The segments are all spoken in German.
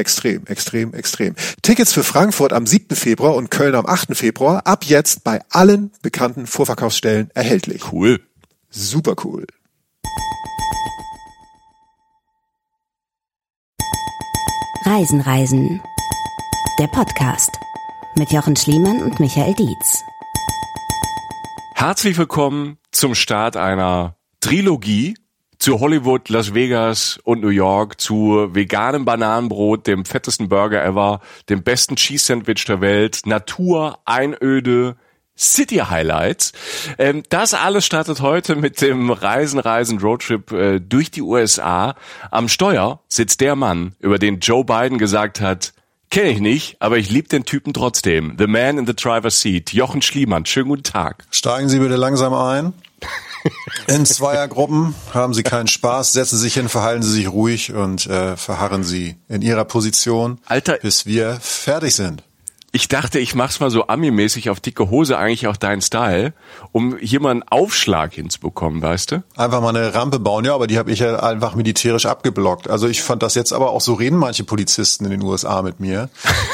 Extrem, extrem, extrem. Tickets für Frankfurt am 7. Februar und Köln am 8. Februar ab jetzt bei allen bekannten Vorverkaufsstellen erhältlich. Cool. Super cool. Reisen, Reisen. Der Podcast mit Jochen Schliemann und Michael Dietz. Herzlich willkommen zum Start einer Trilogie zu Hollywood, Las Vegas und New York, zu veganem Bananenbrot, dem fettesten Burger ever, dem besten Cheese Sandwich der Welt, Natur, Einöde, City Highlights. Ähm, das alles startet heute mit dem Reisen, Reisen, Roadtrip äh, durch die USA. Am Steuer sitzt der Mann, über den Joe Biden gesagt hat, kenne ich nicht, aber ich liebe den Typen trotzdem. The Man in the Driver's Seat, Jochen Schliemann. Schönen guten Tag. Steigen Sie bitte langsam ein. In Zweiergruppen haben Sie keinen Spaß, setzen Sie sich hin, verhalten Sie sich ruhig und äh, verharren Sie in Ihrer Position, Alter, bis wir fertig sind. Ich dachte, ich mach's mal so Ami-mäßig auf dicke Hose, eigentlich auch dein Style, um hier mal einen Aufschlag hinzubekommen, weißt du? Einfach mal eine Rampe bauen, ja, aber die habe ich ja einfach militärisch abgeblockt. Also ich fand das jetzt aber auch so reden manche Polizisten in den USA mit mir.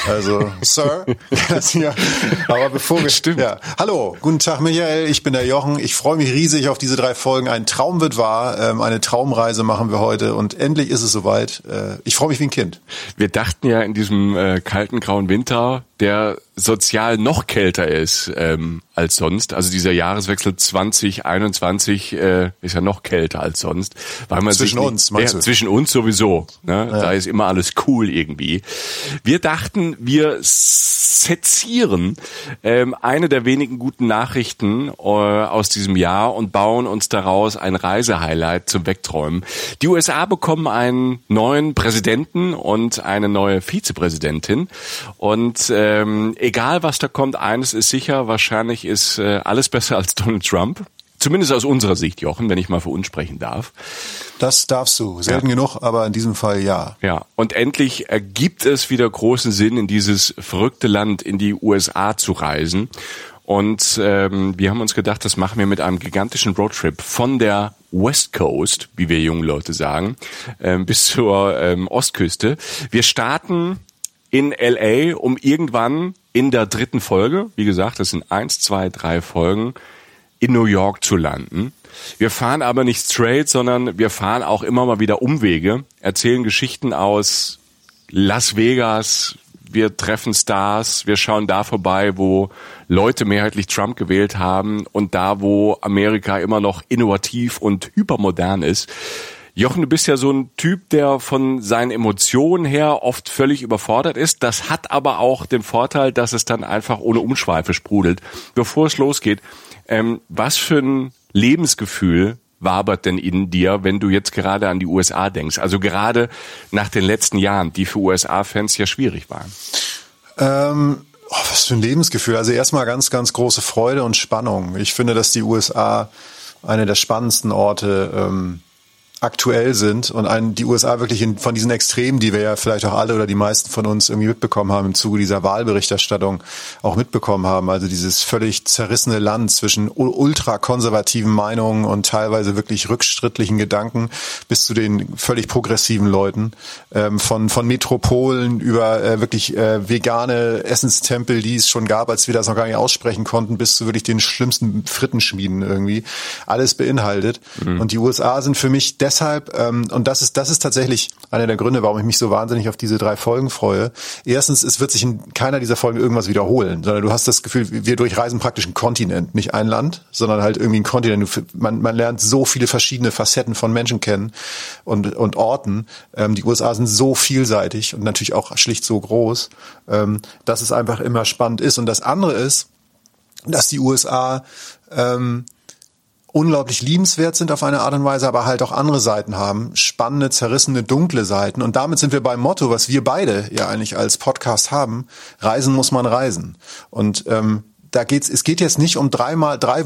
Also, Sir, das hier. Aber bevor wir Stimmt. Ja. Hallo, guten Tag Michael, ich bin der Jochen. Ich freue mich riesig auf diese drei Folgen. Ein Traum wird wahr, ähm, eine Traumreise machen wir heute und endlich ist es soweit. Äh, ich freue mich wie ein Kind. Wir dachten ja in diesem äh, kalten grauen Winter, der sozial noch kälter ist ähm, als sonst. Also dieser Jahreswechsel 2021 äh, ist ja noch kälter als sonst. Weil man Zwischen sich nicht, uns, meinst ja, du? Zwischen uns sowieso. Ne? Da ist immer alles cool irgendwie. Wir dachten, wir sezieren ähm, eine der wenigen guten Nachrichten äh, aus diesem Jahr und bauen uns daraus ein Reisehighlight zum Wegträumen. Die USA bekommen einen neuen Präsidenten und eine neue Vizepräsidentin. Und ähm, egal was da kommt, eines ist sicher, wahrscheinlich ist äh, alles besser als Donald Trump. Zumindest aus unserer Sicht, Jochen, wenn ich mal für uns sprechen darf. Das darfst du. Selten Ja. genug, aber in diesem Fall ja. Ja, und endlich ergibt es wieder großen Sinn, in dieses verrückte Land, in die USA zu reisen. Und ähm, wir haben uns gedacht, das machen wir mit einem gigantischen Roadtrip von der West Coast, wie wir jungen Leute sagen, ähm, bis zur ähm, Ostküste. Wir starten in LA, um irgendwann in der dritten Folge, wie gesagt, das sind eins, zwei, drei Folgen, in New York zu landen. Wir fahren aber nicht straight, sondern wir fahren auch immer mal wieder Umwege, erzählen Geschichten aus Las Vegas, wir treffen Stars, wir schauen da vorbei, wo Leute mehrheitlich Trump gewählt haben und da, wo Amerika immer noch innovativ und hypermodern ist. Jochen, du bist ja so ein Typ, der von seinen Emotionen her oft völlig überfordert ist. Das hat aber auch den Vorteil, dass es dann einfach ohne Umschweife sprudelt. Bevor es losgeht, ähm, was für ein Lebensgefühl wabert denn in dir, wenn du jetzt gerade an die USA denkst? Also gerade nach den letzten Jahren, die für USA-Fans ja schwierig waren. Ähm, oh, was für ein Lebensgefühl. Also erstmal ganz, ganz große Freude und Spannung. Ich finde, dass die USA eine der spannendsten Orte ähm, aktuell sind und ein, die USA wirklich in, von diesen Extremen, die wir ja vielleicht auch alle oder die meisten von uns irgendwie mitbekommen haben im Zuge dieser Wahlberichterstattung auch mitbekommen haben. Also dieses völlig zerrissene Land zwischen ultrakonservativen Meinungen und teilweise wirklich rückschrittlichen Gedanken bis zu den völlig progressiven Leuten, ähm, von, von Metropolen über äh, wirklich äh, vegane Essenstempel, die es schon gab, als wir das noch gar nicht aussprechen konnten, bis zu wirklich den schlimmsten Frittenschmieden irgendwie. Alles beinhaltet. Und die USA sind für mich deshalb, ähm, und das ist, das ist tatsächlich einer der Gründe, warum ich mich so wahnsinnig auf diese drei Folgen freue. Erstens, es wird sich in keiner dieser Folgen irgendwas wiederholen, sondern du hast das Gefühl, wir durchreisen praktisch einen Kontinent, nicht ein Land, sondern halt irgendwie ein Kontinent. Man, man lernt so viele verschiedene Facetten von Menschen kennen und, und Orten. Ähm, die USA sind so vielseitig und natürlich auch schlicht so groß, ähm, dass es einfach immer spannend ist. Und das andere ist, dass die USA ähm, unglaublich liebenswert sind auf eine Art und Weise, aber halt auch andere Seiten haben, spannende, zerrissene, dunkle Seiten. Und damit sind wir beim Motto, was wir beide ja eigentlich als Podcast haben: Reisen muss man reisen. Und ähm, da geht's. Es geht jetzt nicht um dreimal drei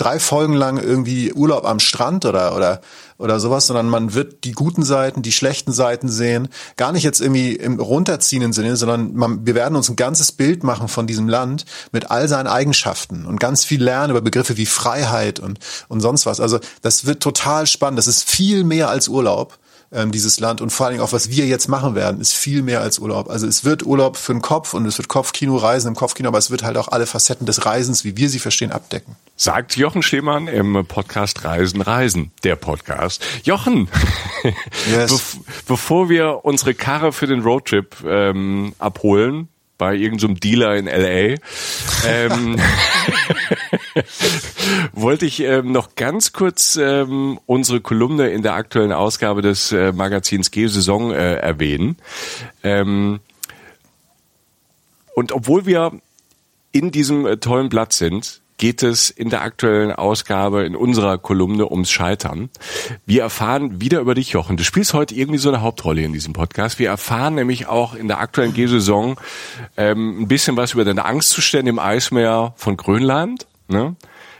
drei Folgen lang irgendwie Urlaub am Strand oder oder oder sowas, sondern man wird die guten Seiten, die schlechten Seiten sehen. Gar nicht jetzt irgendwie im runterziehenden Sinne, sondern man, wir werden uns ein ganzes Bild machen von diesem Land mit all seinen Eigenschaften und ganz viel lernen über Begriffe wie Freiheit und und sonst was. Also das wird total spannend. Das ist viel mehr als Urlaub ähm, dieses Land und vor allen Dingen auch, was wir jetzt machen werden, ist viel mehr als Urlaub. Also es wird Urlaub für den Kopf und es wird Kopfkino, Reisen im Kopfkino, aber es wird halt auch alle Facetten des Reisens, wie wir sie verstehen, abdecken. Sagt Jochen Schliemann im Podcast Reisen, Reisen, der Podcast. Jochen, yes. Be bevor wir unsere Karre für den Roadtrip ähm, abholen, bei irgendeinem so Dealer in LA, ähm, wollte ich ähm, noch ganz kurz ähm, unsere Kolumne in der aktuellen Ausgabe des äh, Magazins G-Saison äh, erwähnen. Ähm, und obwohl wir in diesem äh, tollen Blatt sind, geht es in der aktuellen Ausgabe in unserer Kolumne ums Scheitern. Wir erfahren wieder über dich, Jochen. Du spielst heute irgendwie so eine Hauptrolle in diesem Podcast. Wir erfahren nämlich auch in der aktuellen G-Saison ähm, ein bisschen was über deine Angstzustände im Eismeer von Grönland. Ne?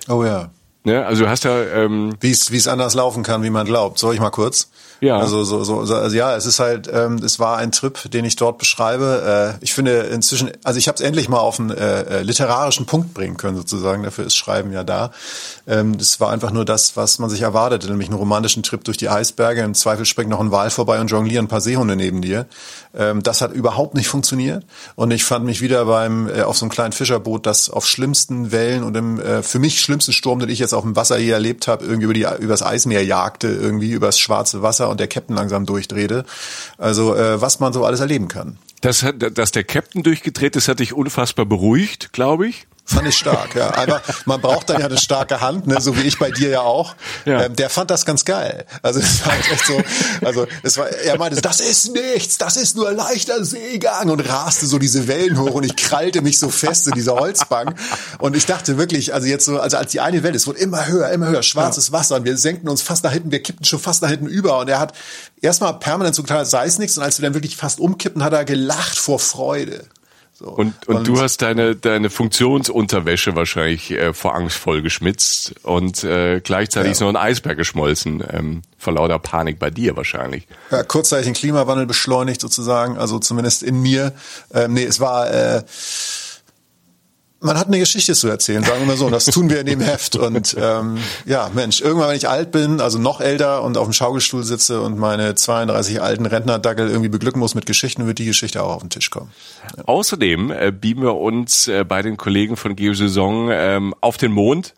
Oh ja. Ne? Also du hast ja ähm, wie es wie es anders laufen kann, wie man glaubt. Soll ich mal kurz? Ja. Also so, so, so also ja, es ist halt, ähm, es war ein Trip, den ich dort beschreibe. Äh, ich finde inzwischen, also ich habe es endlich mal auf einen äh, äh, literarischen Punkt bringen können sozusagen. Dafür ist Schreiben ja da. Ähm, das war einfach nur das, was man sich erwartete, nämlich einen romantischen Trip durch die Eisberge. Im Zweifel springt noch ein Wal vorbei und jonglieren ein paar Seehunde neben dir. Ähm, das hat überhaupt nicht funktioniert. Und ich fand mich wieder beim äh, auf so einem kleinen Fischerboot, das auf schlimmsten Wellen und im äh, für mich schlimmsten Sturm, den ich jetzt auf dem Wasser je erlebt habe, irgendwie über die übers Eismeer jagte, irgendwie übers schwarze Wasser und der Captain langsam durchdrehte. Also äh, was man so alles erleben kann. Das hat, dass der Captain durchgedreht ist, hat dich unfassbar beruhigt, glaube ich. Fand ich stark, ja. Aber man braucht dann ja eine starke Hand, ne, so wie ich bei dir ja auch. Ja. Ähm, der fand das ganz geil. Also es war echt so, also es war, er meinte, das ist nichts, das ist nur ein leichter Seegang und raste so diese Wellen hoch und ich krallte mich so fest in dieser Holzbank und ich dachte wirklich, also jetzt so, also als die eine Welle, es wurde immer höher, immer höher, schwarzes ja. Wasser und wir senkten uns fast nach hinten, wir kippten schon fast nach hinten über und er hat erstmal permanent so getan, sei es nichts und als wir dann wirklich fast umkippen, hat er gelacht vor Freude. So. Und, und, und, du hast deine, deine Funktionsunterwäsche wahrscheinlich äh, vor Angst voll geschmitzt und äh, gleichzeitig ja. ist noch ein Eisberg geschmolzen, ähm, vor lauter Panik bei dir wahrscheinlich. Ja, kurzzeitig den Klimawandel beschleunigt sozusagen, also zumindest in mir. Ähm, nee, es war äh, man hat eine Geschichte zu erzählen, sagen wir mal so. Und das tun wir in dem Heft. Und ähm, ja, Mensch, irgendwann, wenn ich alt bin, also noch älter und auf dem Schaukelstuhl sitze und meine 32 alten Rentnerdackel irgendwie beglücken muss mit Geschichten, wird die Geschichte auch auf den Tisch kommen. Ja. Außerdem äh, beamen wir uns äh, bei den Kollegen von Geosaison ähm, auf den Mond.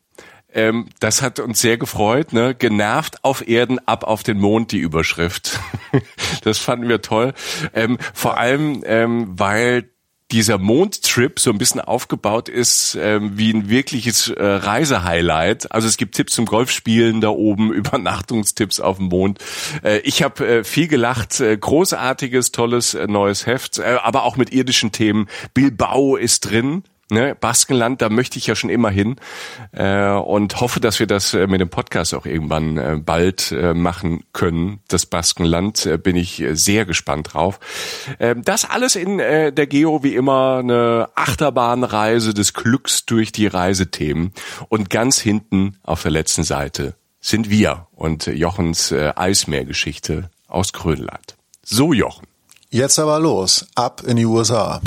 Ähm, das hat uns sehr gefreut. Ne? Genervt auf Erden, ab auf den Mond, die Überschrift. das fanden wir toll. Ähm, vor allem, ähm, weil dieser Mondtrip so ein bisschen aufgebaut ist ähm, wie ein wirkliches äh, Reisehighlight. Also es gibt Tipps zum Golfspielen da oben, Übernachtungstipps auf dem Mond. Äh, ich habe äh, viel gelacht, äh, großartiges, tolles äh, neues Heft, äh, aber auch mit irdischen Themen. Bilbao ist drin ne, Baskenland, da möchte ich ja schon immer hin äh, und hoffe, dass wir das äh, mit dem Podcast auch irgendwann äh, bald äh, machen können. Das Baskenland äh, bin ich äh, sehr gespannt drauf. Äh, das alles in äh, der Geo wie immer eine Achterbahnreise des Glücks durch die Reisethemen und ganz hinten auf der letzten Seite sind wir und Jochens äh, Eismeergeschichte aus Grönland. So Jochen. Jetzt aber los, ab in die USA.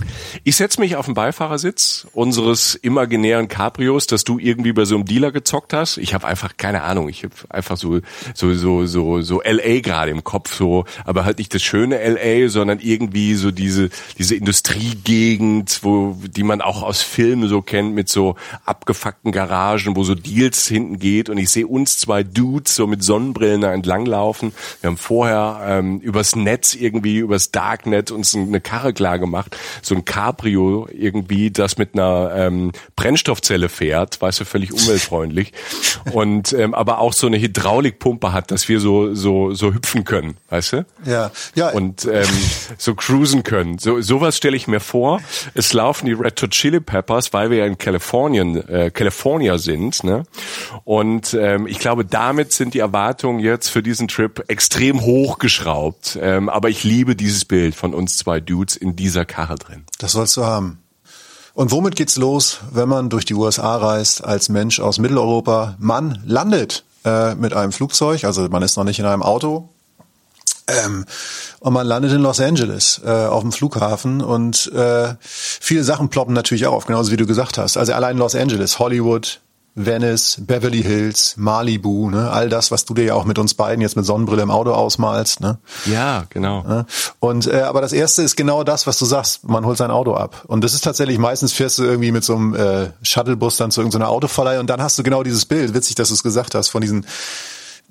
Ich setze mich auf den Beifahrersitz unseres imaginären Cabrios, das du irgendwie bei so einem Dealer gezockt hast. Ich habe einfach keine Ahnung, ich habe einfach so so so so so LA gerade im Kopf so, aber halt nicht das schöne LA, sondern irgendwie so diese diese Industriegegend, wo die man auch aus Filmen so kennt mit so abgefuckten Garagen, wo so Deals hinten geht und ich sehe uns zwei Dudes so mit Sonnenbrillen da entlanglaufen. Wir haben vorher ähm, übers Netz irgendwie übers Dark Darknet uns eine Karre klar gemacht, so ein Cabrio irgendwie, das mit einer ähm, Brennstoffzelle fährt, weißt du, völlig umweltfreundlich und ähm, aber auch so eine Hydraulikpumpe hat, dass wir so so so hüpfen können, weißt du? Ja, ja. Und ähm, so cruisen können. So sowas stelle ich mir vor. Es laufen die Red Hot Chili Peppers, weil wir ja in Kalifornien, äh, California sind, ne? Und ähm, ich glaube, damit sind die Erwartungen jetzt für diesen Trip extrem hochgeschraubt. Ähm, aber ich liebe dieses Bild Bild von uns zwei Dudes in dieser Karre drin. Das sollst du haben. Und womit geht's los, wenn man durch die USA reist als Mensch aus Mitteleuropa? Man landet äh, mit einem Flugzeug, also man ist noch nicht in einem Auto. Ähm, und man landet in Los Angeles äh, auf dem Flughafen und äh, viele Sachen ploppen natürlich auch auf, genauso wie du gesagt hast. Also allein Los Angeles, Hollywood, Venice, Beverly Hills, Malibu, ne, all das, was du dir ja auch mit uns beiden jetzt mit Sonnenbrille im Auto ausmalst, ne? Ja, genau. Und äh, aber das erste ist genau das, was du sagst, man holt sein Auto ab. Und das ist tatsächlich meistens fährst du irgendwie mit so einem äh, Shuttlebus dann zu irgendeiner Autoverleih und dann hast du genau dieses Bild, witzig, dass du es gesagt hast, von diesen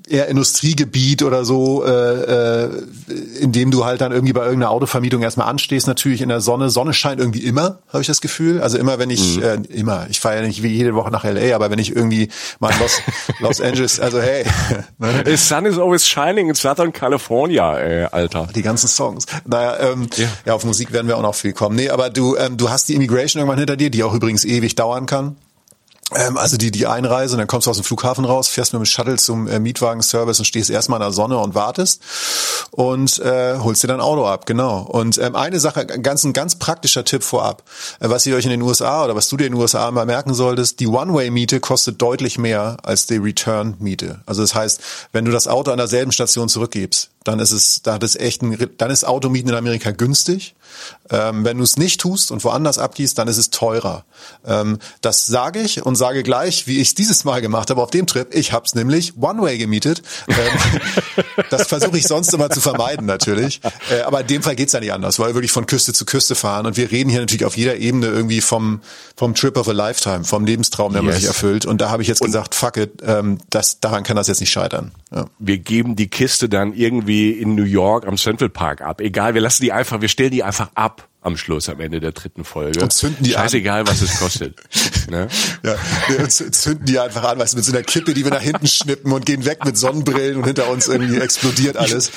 eher Industriegebiet oder so, äh, äh, in dem du halt dann irgendwie bei irgendeiner Autovermietung erstmal anstehst, natürlich in der Sonne. Sonne scheint irgendwie immer, habe ich das Gefühl. Also immer, wenn ich, mhm. äh, immer, ich fahre ja nicht wie jede Woche nach LA, aber wenn ich irgendwie mal in Los, Los Angeles, also hey. The sun is always shining in Southern California, ey, Alter. Die ganzen Songs. Naja, ähm, ja. ja, auf Musik werden wir auch noch viel kommen. Nee, aber du, ähm, du hast die Immigration irgendwann hinter dir, die auch übrigens ewig dauern kann. Ähm, also die, die Einreise, dann kommst du aus dem Flughafen raus, fährst mit dem Shuttle zum äh, Mietwagenservice und stehst erstmal in der Sonne und wartest und äh, holst dir dein Auto ab, genau. Und ähm, eine Sache, ganz, ein ganz praktischer Tipp vorab, äh, was ihr euch in den USA oder was du dir in den USA mal merken solltest, die One-Way-Miete kostet deutlich mehr als die Return-Miete. Also das heißt, wenn du das Auto an derselben Station zurückgibst, dann ist es, da hat es echt ein, dann ist Automieten in Amerika günstig. Ähm, wenn du es nicht tust und woanders abgießt, dann ist es teurer. Ähm, das sage ich und sage gleich, wie ich es dieses Mal gemacht habe auf dem Trip. Ich habe es nämlich One-Way gemietet. Ähm, das versuche ich sonst immer zu vermeiden natürlich. Äh, aber in dem Fall geht's ja nicht anders, weil wir wirklich von Küste zu Küste fahren. Und wir reden hier natürlich auf jeder Ebene irgendwie vom, vom Trip of a Lifetime, vom Lebenstraum, der yes. man sich erfüllt. Und da habe ich jetzt und gesagt, fuck it, ähm, das, daran kann das jetzt nicht scheitern. Ja. Wir geben die Kiste dann irgendwie in New York am Central Park ab. Egal, wir lassen die einfach, wir stellen die einfach ab am Schluss, am Ende der dritten Folge. Und zünden die Scheißegal, an. was es kostet. ne? Ja, wir zünden die einfach an, weißt du, mit so einer Kippe, die wir nach hinten schnippen und gehen weg mit Sonnenbrillen und hinter uns irgendwie explodiert alles.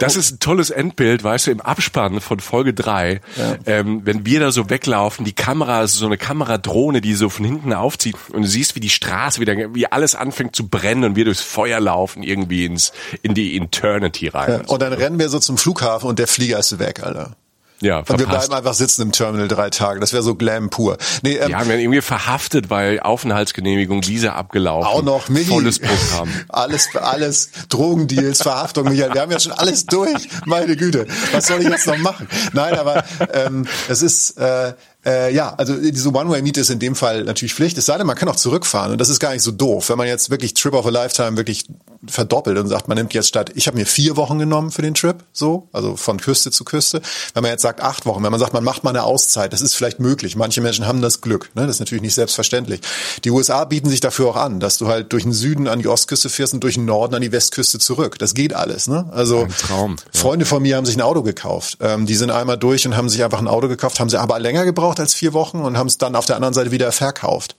Das ist ein tolles Endbild, weißt du, im Abspann von Folge drei, ja. ähm, wenn wir da so weglaufen, die Kamera ist so eine Kameradrohne, die so von hinten aufzieht und du siehst, wie die Straße wieder, wie alles anfängt zu brennen und wir durchs Feuer laufen irgendwie ins, in die Eternity rein. Ja, und dann rennen wir so zum Flughafen und der Flieger ist weg, Alter. Ja, verpasst. Und wir bleiben einfach sitzen im Terminal drei Tage. Das wäre so Glam pur. Nee, ähm, ja, wir haben irgendwie verhaftet, weil Aufenthaltsgenehmigung, Visa abgelaufen. Auch noch, Michi. Volles Programm. alles, alles, Drogendeals, Verhaftung, Michael. Wir haben ja schon alles durch. Meine Güte. Was soll ich jetzt noch machen? Nein, aber ähm, es ist, äh, äh, ja, also diese One-Way-Miete ist in dem Fall natürlich Pflicht. Es sei denn, man kann auch zurückfahren und das ist gar nicht so doof. Wenn man jetzt wirklich Trip of a Lifetime wirklich verdoppelt und sagt, man nimmt jetzt statt, ich habe mir vier Wochen genommen für den Trip, so, also von Küste zu Küste. Wenn man jetzt sagt acht Wochen, wenn man sagt, man macht mal eine Auszeit, das ist vielleicht möglich. Manche Menschen haben das Glück, ne? das ist natürlich nicht selbstverständlich. Die USA bieten sich dafür auch an, dass du halt durch den Süden an die Ostküste fährst und durch den Norden an die Westküste zurück. Das geht alles. Ne? Also ein Traum, ja. Freunde von mir haben sich ein Auto gekauft. Ähm, die sind einmal durch und haben sich einfach ein Auto gekauft, haben sie aber länger gebraucht als vier Wochen und haben es dann auf der anderen Seite wieder verkauft.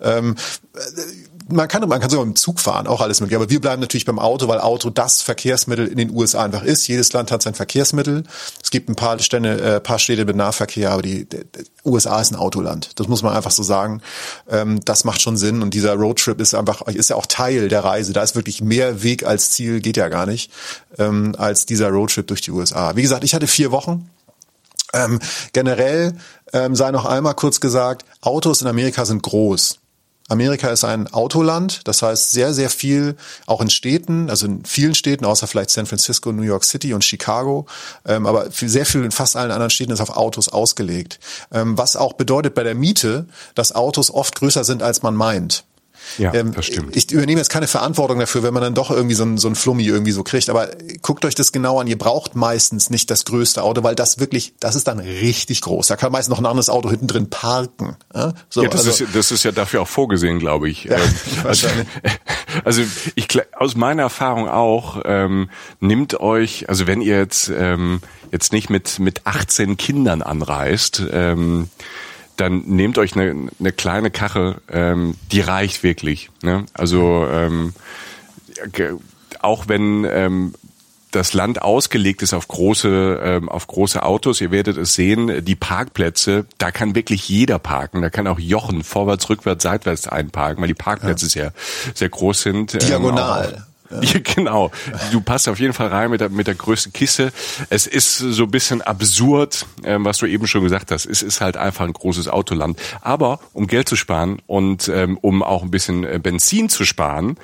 Ähm, man kann, man kann sogar dem Zug fahren, auch alles möglich. Aber wir bleiben natürlich beim Auto, weil Auto das Verkehrsmittel in den USA einfach ist. Jedes Land hat sein Verkehrsmittel. Es gibt ein paar Städte, äh, paar Städte mit Nahverkehr, aber die, die, die USA ist ein Autoland. Das muss man einfach so sagen. Ähm, das macht schon Sinn. Und dieser Roadtrip ist einfach, ist ja auch Teil der Reise. Da ist wirklich mehr Weg als Ziel, geht ja gar nicht, ähm, als dieser Roadtrip durch die USA. Wie gesagt, ich hatte vier Wochen. Ähm, generell ähm, sei noch einmal kurz gesagt, Autos in Amerika sind groß. Amerika ist ein Autoland, das heißt sehr, sehr viel, auch in Städten, also in vielen Städten, außer vielleicht San Francisco, New York City und Chicago, ähm, aber sehr viel in fast allen anderen Städten ist auf Autos ausgelegt. Ähm, was auch bedeutet bei der Miete, dass Autos oft größer sind, als man meint. Ja, ähm, das stimmt. Ich übernehme jetzt keine Verantwortung dafür, wenn man dann doch irgendwie so ein, so ein Flummi irgendwie so kriegt. Aber guckt euch das genau an. Ihr braucht meistens nicht das größte Auto, weil das wirklich, das ist dann richtig groß. Da kann meistens noch ein anderes Auto hinten drin parken. Ja, so, ja das, also, ist, das ist ja dafür auch vorgesehen, glaube ich. Ja, ähm. Also, also ich, aus meiner Erfahrung auch, ähm, nimmt euch, also wenn ihr jetzt, ähm, jetzt nicht mit, mit 18 Kindern anreist, ähm, dann nehmt euch eine, eine kleine Kache, ähm, die reicht wirklich. Ne? Also ähm, auch wenn ähm, das Land ausgelegt ist auf große ähm, auf große Autos. Ihr werdet es sehen, die Parkplätze, da kann wirklich jeder parken. Da kann auch Jochen vorwärts, rückwärts, seitwärts einparken, weil die Parkplätze ja. sehr sehr groß sind. Diagonal. Ähm, ja. genau. Du passt auf jeden Fall rein mit der, mit der größten Kiste. Es ist so ein bisschen absurd, ähm, was du eben schon gesagt hast. Es ist halt einfach ein großes Autoland. Aber um Geld zu sparen und ähm, um auch ein bisschen äh, Benzin zu sparen,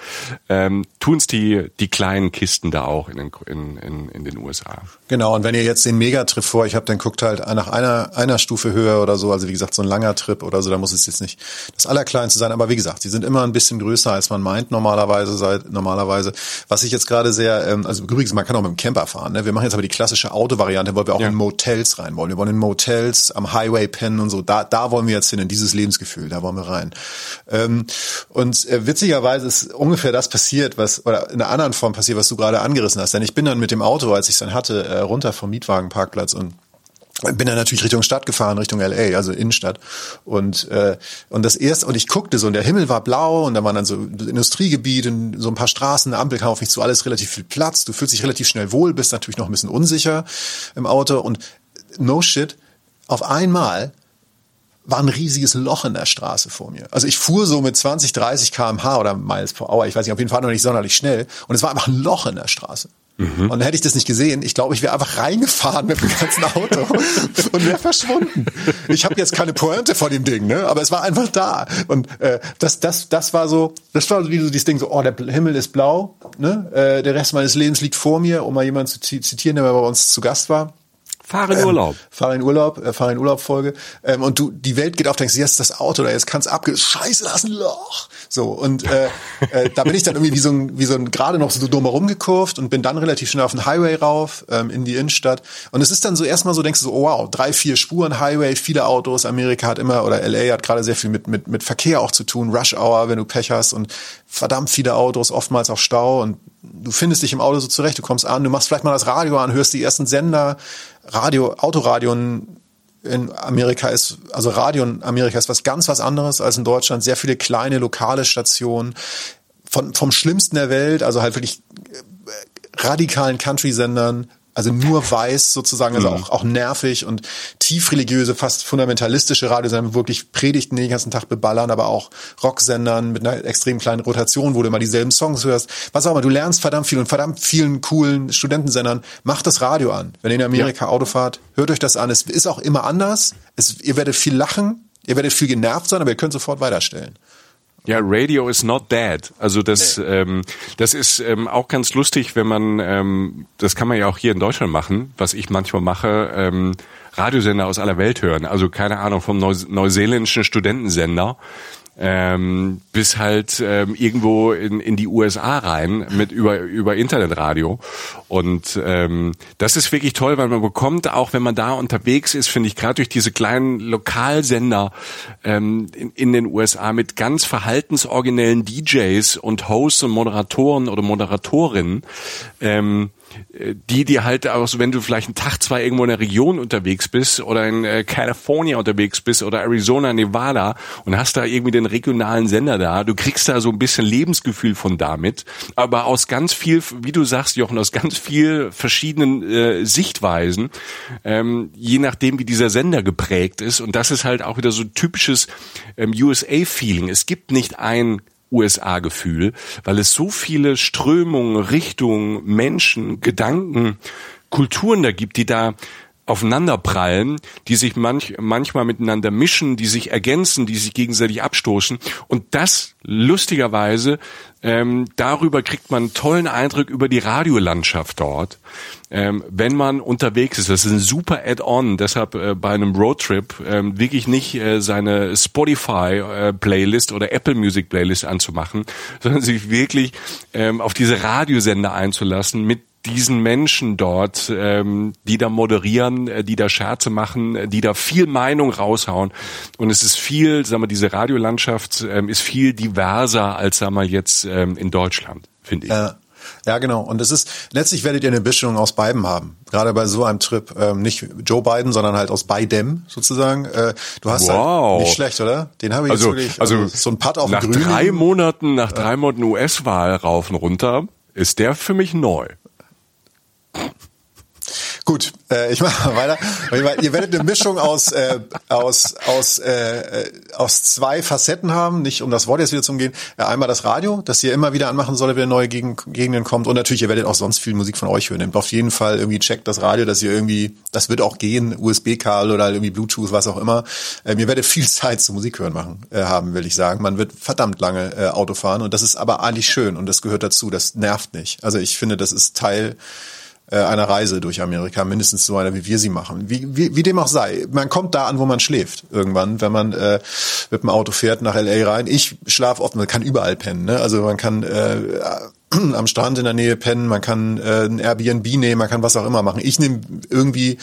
ähm, tun es die, die kleinen Kisten da auch in den, in, in, in den USA. Genau, und wenn ihr jetzt den Megatrip vor euch habt, dann guckt halt nach einer, einer Stufe höher oder so. Also wie gesagt, so ein langer Trip oder so, da muss es jetzt nicht das Allerkleinste sein. Aber wie gesagt, sie sind immer ein bisschen größer, als man meint normalerweise. Normalerweise. Was ich jetzt gerade sehr, ähm, also übrigens, man kann auch mit dem Camper fahren. Ne? Wir machen jetzt aber die klassische Autovariante, weil wir auch ja. in Motels rein wollen. Wir wollen in Motels am Highway pennen und so. Da, da wollen wir jetzt hin, in dieses Lebensgefühl, da wollen wir rein. Ähm, und äh, witzigerweise ist ungefähr das passiert, was, oder in einer anderen Form passiert, was du gerade angerissen hast. Denn ich bin dann mit dem Auto, als ich es dann hatte, äh, runter vom Mietwagenparkplatz und bin dann natürlich Richtung Stadt gefahren, Richtung LA, also Innenstadt. Und äh, und das erste und ich guckte so und der Himmel war blau und da waren dann so Industriegebiet und so ein paar Straßen, eine Ampel kam auf mich zu, alles relativ viel Platz. Du fühlst dich relativ schnell wohl, bist natürlich noch ein bisschen unsicher im Auto und no shit, auf einmal war ein riesiges Loch in der Straße vor mir. Also ich fuhr so mit 20, 30 kmh oder Miles per Hour, ich weiß nicht, auf jeden Fall noch nicht sonderlich schnell und es war einfach ein Loch in der Straße. Mhm. Und hätte ich das nicht gesehen, ich glaube, ich wäre einfach reingefahren mit dem ganzen Auto und wäre verschwunden. Ich habe jetzt keine Pointe vor dem Ding, ne? Aber es war einfach da. Und äh, das, das, das war so, das war so wie so dieses Ding, so, oh, der Himmel ist blau, ne? Äh, der Rest meines Lebens liegt vor mir, um mal jemanden zu zitieren, der bei uns zu Gast war. Fahr in Urlaub. Ähm, fahr in Urlaub, äh, fahr in Urlaub Folge. Ähm, und du, die Welt geht auf, denkst, jetzt das Auto da, jetzt kann's abge, scheiße, ist ein Loch. So, und äh, äh, da bin ich dann irgendwie wie so ein, wie so ein, gerade noch so dumm herumgekurvt und bin dann relativ schnell auf den Highway rauf, ähm, in die Innenstadt. Und es ist dann so erstmal so, denkst du so, oh, wow, drei, vier Spuren Highway, viele Autos, Amerika hat immer, oder LA hat gerade sehr viel mit, mit, mit Verkehr auch zu tun, Rush Hour, wenn du Pech hast und verdammt viele Autos, oftmals auch Stau und du findest dich im Auto so zurecht, du kommst an, du machst vielleicht mal das Radio an, hörst die ersten Sender, Radio, Autoradio in Amerika ist, also Radio in Amerika ist was ganz was anderes als in Deutschland. Sehr viele kleine lokale Stationen von, vom Schlimmsten der Welt, also halt wirklich äh, radikalen Country-Sendern also nur weiß sozusagen, also mhm. auch, auch nervig und tief religiöse, fast fundamentalistische Radiosender, wirklich Predigten den ganzen Tag beballern, aber auch Rocksendern mit einer extrem kleinen Rotation, wo du immer dieselben Songs hörst. Was auch immer, du lernst verdammt viel und verdammt vielen coolen Studentensendern. Macht das Radio an. Wenn ihr in Amerika ja. Auto fahrt, hört euch das an. Es ist auch immer anders. Es, ihr werdet viel lachen, ihr werdet viel genervt sein, aber ihr könnt sofort weiterstellen. Ja, Radio is not dead. Also das, nee. ähm, das ist ähm, auch ganz lustig, wenn man, ähm, das kann man ja auch hier in Deutschland machen, was ich manchmal mache, ähm, Radiosender aus aller Welt hören. Also keine Ahnung vom Neu neuseeländischen Studentensender ähm, bis halt ähm, irgendwo in, in die USA rein mit über über Internetradio. Und ähm, das ist wirklich toll, weil man bekommt auch, wenn man da unterwegs ist, finde ich gerade durch diese kleinen Lokalsender ähm, in, in den USA mit ganz verhaltensoriginellen DJs und Hosts und Moderatoren oder Moderatorinnen ähm, die dir halt auch, wenn du vielleicht einen Tag, zwei irgendwo in der Region unterwegs bist oder in äh, California unterwegs bist oder Arizona, Nevada und hast da irgendwie den regionalen Sender da, du kriegst da so ein bisschen Lebensgefühl von damit, aber aus ganz viel, wie du sagst, Jochen, aus ganz viel verschiedenen äh, Sichtweisen, ähm, je nachdem, wie dieser Sender geprägt ist und das ist halt auch wieder so typisches ähm, USA-Feeling. Es gibt nicht ein USA-Gefühl, weil es so viele Strömungen, Richtungen, Menschen, Gedanken, Kulturen da gibt, die da aufeinanderprallen, die sich manch, manchmal miteinander mischen, die sich ergänzen, die sich gegenseitig abstoßen. Und das lustigerweise, ähm, darüber kriegt man einen tollen Eindruck über die Radiolandschaft dort, ähm, wenn man unterwegs ist. Das ist ein super Add-on. Deshalb äh, bei einem Roadtrip ähm, wirklich nicht äh, seine Spotify-Playlist äh, oder Apple Music Playlist anzumachen, sondern sich wirklich ähm, auf diese Radiosender einzulassen mit diesen Menschen dort, ähm, die da moderieren, äh, die da Scherze machen, äh, die da viel Meinung raushauen. Und es ist viel, sagen wir, diese Radiolandschaft ähm, ist viel diverser als, sagen wir, jetzt ähm, in Deutschland, finde ich. Ja. Ja, genau. Und es ist, letztlich werdet ihr eine Mischung aus beiden haben. Gerade bei so einem Trip. Ähm, nicht Joe Biden, sondern halt aus beidem sozusagen. Äh, du hast wow. halt nicht schlecht, oder? Den habe ich also, jetzt wirklich, also, also so ein Putt auf nach drei Monaten, nach drei Monaten US-Wahl rauf und runter, ist der für mich neu. Gut, äh, ich mache weiter. Ihr werdet eine Mischung aus äh, aus aus äh, aus zwei Facetten haben, nicht um das Wort jetzt wieder zu umgehen. Äh, einmal das Radio, das ihr immer wieder anmachen soll, wenn neue Gegend, Gegenden kommt, und natürlich ihr werdet auch sonst viel Musik von euch hören. Nehmt auf jeden Fall irgendwie checkt das Radio, dass ihr irgendwie, das wird auch gehen, USB-Kabel oder irgendwie Bluetooth, was auch immer. Ähm, ihr werdet viel Zeit zum Musik hören machen äh, haben, will ich sagen. Man wird verdammt lange äh, Auto fahren und das ist aber eigentlich schön und das gehört dazu. Das nervt nicht. Also ich finde, das ist Teil äh, einer Reise durch Amerika, mindestens so einer, wie wir sie machen. Wie, wie, wie dem auch sei. Man kommt da an, wo man schläft irgendwann, wenn man äh, mit dem Auto fährt nach LA rein. Ich schlafe oft, man kann überall pennen. Ne? Also man kann äh, am Strand in der Nähe pennen, man kann äh, ein Airbnb nehmen, man kann was auch immer machen. Ich nehme irgendwie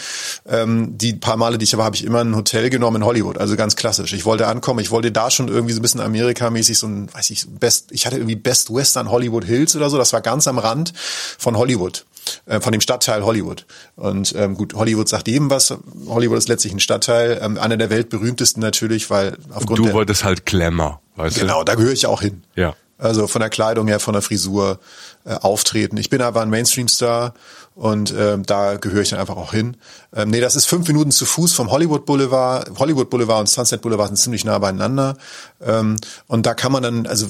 ähm, die paar Male, die ich war, habe ich immer ein Hotel genommen in Hollywood, also ganz klassisch. Ich wollte ankommen, ich wollte da schon irgendwie so ein bisschen Amerika-mäßig so ein, weiß ich, Best, ich hatte irgendwie Best Western Hollywood Hills oder so, das war ganz am Rand von Hollywood. Äh, von dem Stadtteil Hollywood. Und ähm, gut, Hollywood sagt jedem was. Hollywood ist letztlich ein Stadtteil, ähm, einer der weltberühmtesten natürlich, weil aufgrund Du der, wolltest halt Glamour, weißt genau, du? Genau, da gehöre ich auch hin. Ja. Also von der Kleidung her, von der Frisur, äh, auftreten. Ich bin aber ein Mainstream-Star und ähm, da gehöre ich dann einfach auch hin. Ähm, nee, das ist fünf Minuten zu Fuß vom Hollywood Boulevard. Hollywood Boulevard und Sunset Boulevard sind ziemlich nah beieinander. Ähm, und da kann man dann, also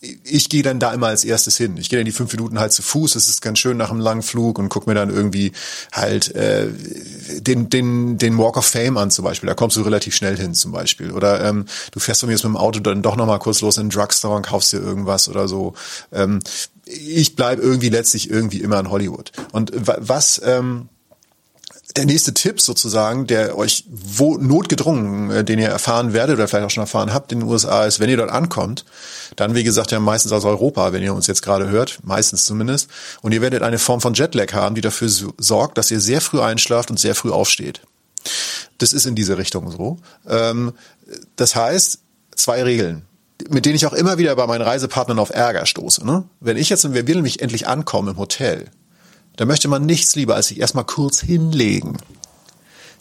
ich gehe dann da immer als erstes hin. Ich gehe dann die fünf Minuten halt zu Fuß. Das ist ganz schön nach einem langen Flug und guck mir dann irgendwie halt äh, den den den Walk of Fame an zum Beispiel. Da kommst du relativ schnell hin zum Beispiel. Oder ähm, du fährst von mir jetzt mit dem Auto dann doch noch mal kurz los in den Drugstore und kaufst dir irgendwas oder so. Ähm, ich bleib irgendwie letztlich irgendwie immer in Hollywood. Und was ähm, der nächste Tipp sozusagen, der euch wo notgedrungen, äh, den ihr erfahren werdet oder vielleicht auch schon erfahren habt in den USA, ist, wenn ihr dort ankommt, dann wie gesagt ja meistens aus Europa, wenn ihr uns jetzt gerade hört, meistens zumindest, und ihr werdet eine Form von Jetlag haben, die dafür sorgt, dass ihr sehr früh einschlaft und sehr früh aufsteht. Das ist in diese Richtung so. Ähm, das heißt, zwei Regeln mit denen ich auch immer wieder bei meinen Reisepartnern auf Ärger stoße. Ne? Wenn ich jetzt, wir will nämlich endlich ankommen im Hotel, da möchte man nichts lieber, als sich erstmal kurz hinlegen.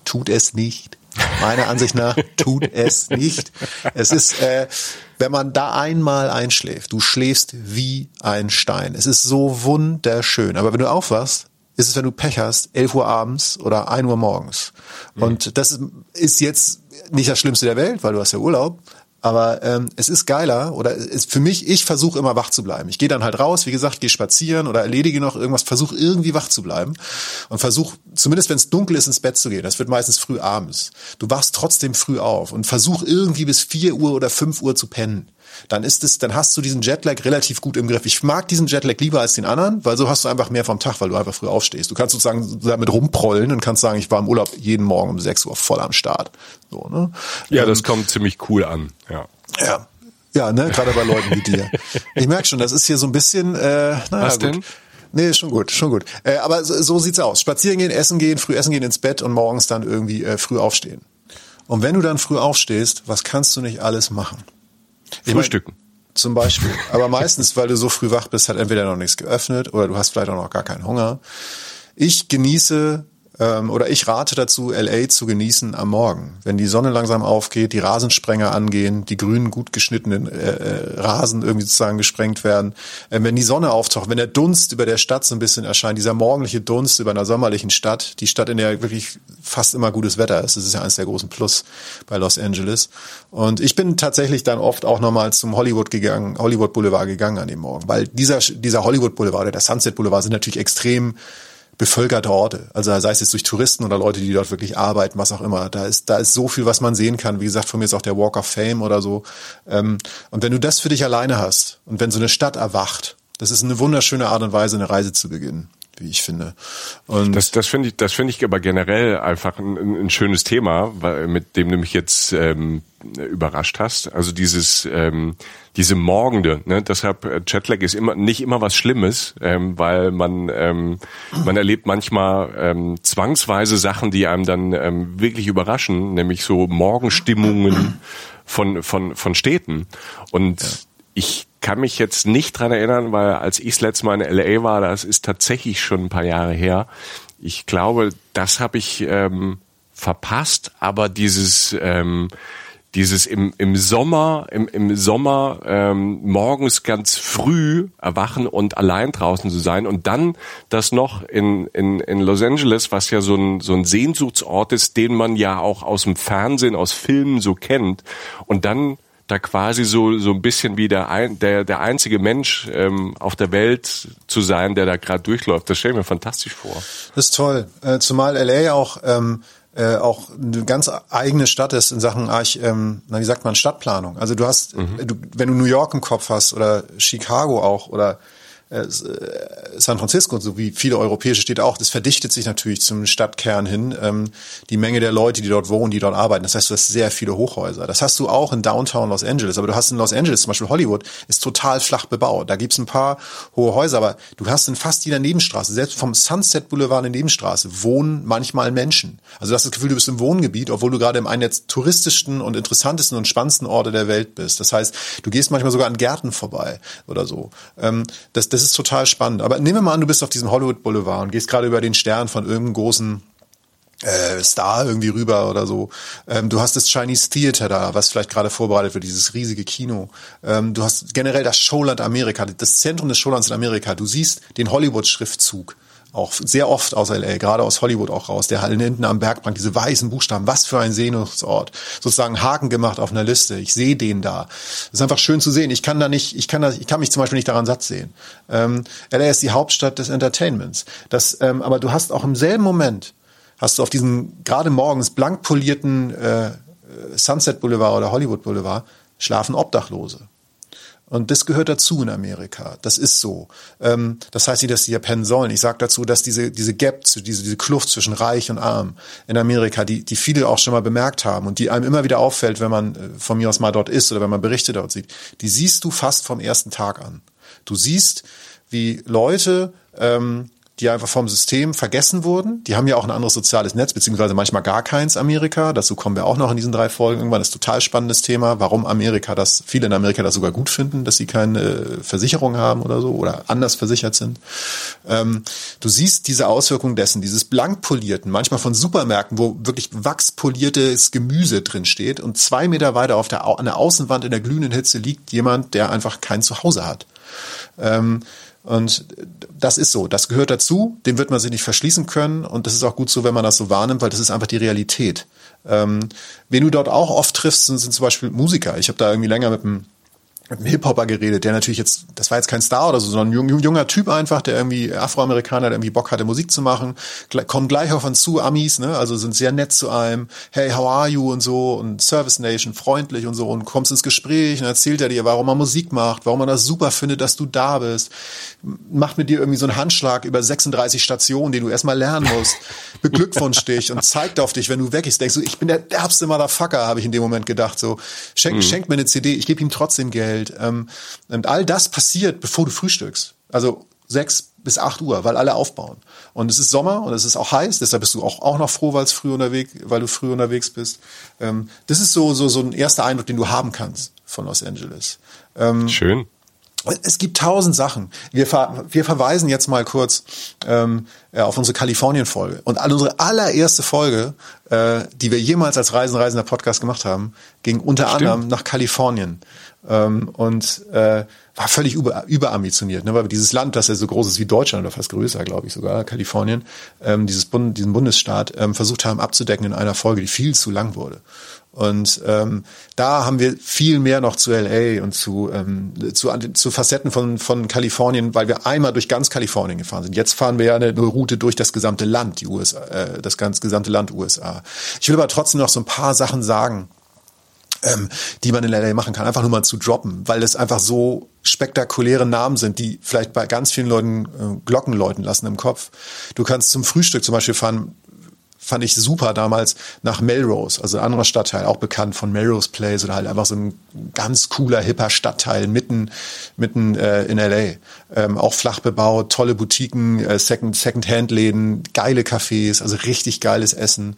Tut es nicht. Meiner Ansicht nach tut es nicht. Es ist, äh, wenn man da einmal einschläft, du schläfst wie ein Stein. Es ist so wunderschön. Aber wenn du aufwachst, ist es, wenn du Pech hast, 11 Uhr abends oder 1 Uhr morgens. Mhm. Und das ist jetzt nicht das Schlimmste der Welt, weil du hast ja Urlaub. Aber ähm, es ist geiler oder ist für mich, ich versuche immer wach zu bleiben. Ich gehe dann halt raus, wie gesagt, gehe spazieren oder erledige noch irgendwas, versuche irgendwie wach zu bleiben und versuche, zumindest wenn es dunkel ist, ins Bett zu gehen. Das wird meistens früh abends. Du wachst trotzdem früh auf und versuch irgendwie bis vier Uhr oder fünf Uhr zu pennen dann ist es, dann hast du diesen Jetlag relativ gut im Griff. Ich mag diesen Jetlag lieber als den anderen, weil so hast du einfach mehr vom Tag, weil du einfach früh aufstehst. Du kannst sozusagen damit rumprollen und kannst sagen, ich war im Urlaub jeden Morgen um 6 Uhr voll am Start. So, ne? Ja, ähm, das kommt ziemlich cool an, ja. Ja. Ja, ne, gerade bei Leuten wie dir. Ich merke schon, das ist hier so ein bisschen, äh, naja, Was gut. denn? Nee, schon gut, schon gut. Äh, aber so, so sieht's aus. Spazieren gehen, essen gehen, früh essen gehen ins Bett und morgens dann irgendwie äh, früh aufstehen. Und wenn du dann früh aufstehst, was kannst du nicht alles machen? Frühstücken. Mein, zum Beispiel. Aber meistens, weil du so früh wach bist, hat entweder noch nichts geöffnet oder du hast vielleicht auch noch gar keinen Hunger. Ich genieße ähm, oder ich rate dazu, LA zu genießen am Morgen. Wenn die Sonne langsam aufgeht, die Rasensprenger angehen, die grünen, gut geschnittenen äh, äh, Rasen irgendwie sozusagen gesprengt werden. Ähm, wenn die Sonne auftaucht, wenn der Dunst über der Stadt so ein bisschen erscheint, dieser morgendliche Dunst über einer sommerlichen Stadt, die Stadt, in der wirklich fast immer gutes Wetter ist. Das ist ja eines der großen Plus bei Los Angeles. Und ich bin tatsächlich dann oft auch nochmal zum Hollywood gegangen, Hollywood Boulevard gegangen an dem Morgen, weil dieser, dieser Hollywood Boulevard oder der Sunset Boulevard sind natürlich extrem bevölkerte Orte. Also sei es jetzt durch Touristen oder Leute, die dort wirklich arbeiten, was auch immer. Da ist, da ist so viel, was man sehen kann. Wie gesagt, von mir ist auch der Walk of Fame oder so. Ähm, und wenn du das für dich alleine hast und wenn so eine Stadt erwacht, das ist eine wunderschöne Art und Weise, eine Reise zu beginnen wie ich finde. Und das das finde ich, das finde ich aber generell einfach ein, ein, schönes Thema, weil, mit dem du mich jetzt ähm, überrascht hast. Also dieses ähm, diese morgende. Ne? Deshalb äh, Jetlag ist immer nicht immer was Schlimmes, ähm, weil man ähm, man erlebt manchmal ähm, zwangsweise Sachen, die einem dann ähm, wirklich überraschen, nämlich so Morgenstimmungen von von von Städten und ja. ich kann mich jetzt nicht dran erinnern, weil als ich das letzte Mal in LA war, das ist tatsächlich schon ein paar Jahre her. Ich glaube, das habe ich ähm, verpasst, aber dieses ähm, dieses im, im Sommer, im, im Sommer ähm, morgens ganz früh erwachen und allein draußen zu sein und dann das noch in, in, in Los Angeles, was ja so ein, so ein Sehnsuchtsort ist, den man ja auch aus dem Fernsehen, aus Filmen so kennt und dann da quasi so so ein bisschen wie der ein, der der einzige Mensch ähm, auf der Welt zu sein, der da gerade durchläuft. Das stelle ich mir fantastisch vor. Das ist toll, äh, zumal LA auch ähm, äh, auch eine ganz eigene Stadt ist in Sachen Arch, ähm, na, wie sagt man Stadtplanung. Also du hast, mhm. du, wenn du New York im Kopf hast oder Chicago auch oder äh, San Francisco, so wie viele europäische Städte auch, das verdichtet sich natürlich zum Stadtkern hin. Ähm, die Menge der Leute, die dort wohnen, die dort arbeiten. Das heißt, du hast sehr viele Hochhäuser. Das hast du auch in Downtown Los Angeles. Aber du hast in Los Angeles, zum Beispiel Hollywood, ist total flach bebaut. Da gibt's ein paar hohe Häuser, aber du hast in fast jeder Nebenstraße, selbst vom Sunset Boulevard in Nebenstraße, wohnen manchmal Menschen. Also du hast das Gefühl, du bist im Wohngebiet, obwohl du gerade im einen der touristischsten und interessantesten und spannendsten Orte der Welt bist. Das heißt, du gehst manchmal sogar an Gärten vorbei oder so. Ähm, das, das ist total spannend. Aber nehmen wir mal an, du bist auf diesem Hollywood Boulevard und gehst gerade über den Stern von irgendeinem großen äh, Star irgendwie rüber oder so. Ähm, du hast das Chinese Theater da, was vielleicht gerade vorbereitet wird, dieses riesige Kino. Ähm, du hast generell das Showland Amerika, das Zentrum des Showlands in Amerika. Du siehst den Hollywood-Schriftzug auch sehr oft aus LA, gerade aus Hollywood auch raus, der halt hinten am Bergbank, diese weißen Buchstaben, was für ein Sehnsuchtsort, sozusagen Haken gemacht auf einer Liste. Ich sehe den da. Das ist einfach schön zu sehen. Ich kann da nicht, ich kann da, ich kann mich zum Beispiel nicht daran satt sehen. Ähm, LA ist die Hauptstadt des Entertainments. Das, ähm, aber du hast auch im selben Moment, hast du auf diesen gerade morgens blank polierten äh, Sunset Boulevard oder Hollywood Boulevard schlafen Obdachlose. Und das gehört dazu in Amerika. Das ist so. Ähm, das heißt nicht, dass die ja pennen sollen. Ich sage dazu, dass diese, diese Gap, diese, diese Kluft zwischen Reich und Arm in Amerika, die, die viele auch schon mal bemerkt haben und die einem immer wieder auffällt, wenn man äh, von mir aus mal dort ist oder wenn man Berichte dort sieht, die siehst du fast vom ersten Tag an. Du siehst, wie Leute ähm, die einfach vom System vergessen wurden. Die haben ja auch ein anderes soziales Netz, beziehungsweise manchmal gar keins Amerika. Dazu kommen wir auch noch in diesen drei Folgen irgendwann. Das ist total spannendes Thema, warum Amerika das, viele in Amerika das sogar gut finden, dass sie keine Versicherung haben oder so oder anders versichert sind. Ähm, du siehst diese Auswirkungen dessen, dieses blankpolierten, manchmal von Supermärkten, wo wirklich wachspoliertes Gemüse drin steht und zwei Meter weiter auf der, an der Außenwand in der glühenden Hitze liegt jemand, der einfach kein Zuhause hat. Ähm, und das ist so, das gehört dazu, dem wird man sich nicht verschließen können und das ist auch gut so, wenn man das so wahrnimmt, weil das ist einfach die Realität. Ähm, wen du dort auch oft triffst, sind, sind zum Beispiel Musiker. Ich habe da irgendwie länger mit einem mit einem Hip-Hopper geredet, der natürlich jetzt, das war jetzt kein Star oder so, sondern ein junger Typ einfach, der irgendwie Afroamerikaner, der irgendwie Bock hatte, Musik zu machen, kommt gleich auf uns zu, Amis, ne, also sind sehr nett zu einem, hey, how are you? Und so. Und Service Nation, freundlich und so. Und kommst ins Gespräch und erzählt er dir, warum er Musik macht, warum er das super findet, dass du da bist, macht mit dir irgendwie so einen Handschlag über 36 Stationen, den du erstmal lernen musst, beglückwünscht dich und zeigt auf dich, wenn du weg bist, denkst du, ich bin der derbste Motherfucker, habe ich in dem Moment gedacht, so, schenk, mhm. schenk mir eine CD, ich gebe ihm trotzdem Geld, Welt. Ähm, und all das passiert, bevor du frühstückst. Also sechs bis acht Uhr, weil alle aufbauen. Und es ist Sommer und es ist auch heiß, deshalb bist du auch, auch noch froh, weil es früh unterwegs, weil du früh unterwegs bist. Ähm, das ist so, so, so ein erster Eindruck, den du haben kannst von Los Angeles. Ähm, Schön. Es gibt tausend Sachen. Wir, ver wir verweisen jetzt mal kurz ähm, auf unsere Kalifornien-Folge. Und unsere allererste Folge, äh, die wir jemals als Reisenreisender Podcast gemacht haben, ging unter anderem nach Kalifornien ähm, und äh, war völlig über, überambitioniert, ne? weil dieses Land, das ja so groß ist wie Deutschland oder fast größer, glaube ich sogar, Kalifornien, ähm, dieses Bund, diesen Bundesstaat ähm, versucht haben abzudecken in einer Folge, die viel zu lang wurde. Und ähm, da haben wir viel mehr noch zu LA und zu, ähm, zu, zu Facetten von, von Kalifornien, weil wir einmal durch ganz Kalifornien gefahren sind. Jetzt fahren wir ja eine, eine Route durch das gesamte Land, die USA, äh, das ganz gesamte Land USA. Ich will aber trotzdem noch so ein paar Sachen sagen, ähm, die man in LA machen kann, einfach nur mal zu droppen, weil es einfach so spektakuläre Namen sind, die vielleicht bei ganz vielen Leuten äh, Glocken läuten lassen im Kopf. Du kannst zum Frühstück zum Beispiel fahren, fand ich super damals nach Melrose, also ein anderer Stadtteil, auch bekannt von Melrose Place oder halt einfach so ein ganz cooler, hipper Stadtteil mitten, mitten äh, in LA. Ähm, auch flach bebaut, tolle Boutiquen, äh, Second, Second-Hand-Läden, geile Cafés, also richtig geiles Essen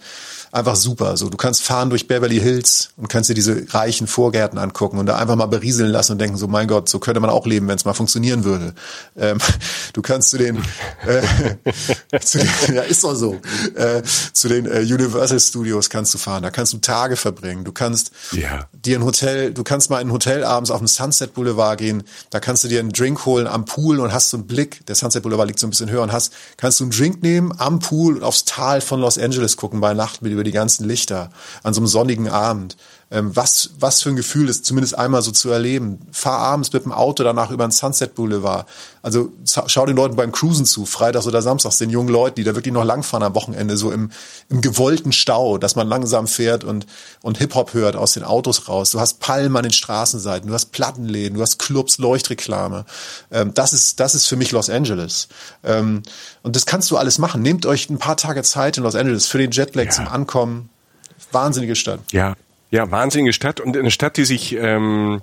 einfach super. So, du kannst fahren durch Beverly Hills und kannst dir diese reichen Vorgärten angucken und da einfach mal berieseln lassen und denken so, mein Gott, so könnte man auch leben, wenn es mal funktionieren würde. Ähm, du kannst zu den, äh, zu den ja ist doch so, äh, zu den äh, Universal Studios kannst du fahren. Da kannst du Tage verbringen. Du kannst ja. dir ein Hotel, du kannst mal in ein Hotel abends auf dem Sunset Boulevard gehen. Da kannst du dir einen Drink holen am Pool und hast so einen Blick. Der Sunset Boulevard liegt so ein bisschen höher und hast, kannst du einen Drink nehmen am Pool und aufs Tal von Los Angeles gucken bei Nacht mit über die ganzen Lichter an so einem sonnigen Abend. Ähm, was, was für ein Gefühl ist, zumindest einmal so zu erleben. Fahr abends mit dem Auto danach über den Sunset Boulevard. Also schau den Leuten beim Cruisen zu, freitags oder samstags, den jungen Leuten, die da wirklich noch langfahren am Wochenende, so im, im gewollten Stau, dass man langsam fährt und, und Hip-Hop hört aus den Autos raus. Du hast Palmen an den Straßenseiten, du hast Plattenläden, du hast Clubs, Leuchtreklame. Ähm, das ist, das ist für mich Los Angeles. Ähm, und das kannst du alles machen. Nehmt euch ein paar Tage Zeit in Los Angeles für den Jetlag ja. zum Ankommen. Wahnsinnige Stadt. Ja, ja, wahnsinnige Stadt und eine Stadt, die sich ähm,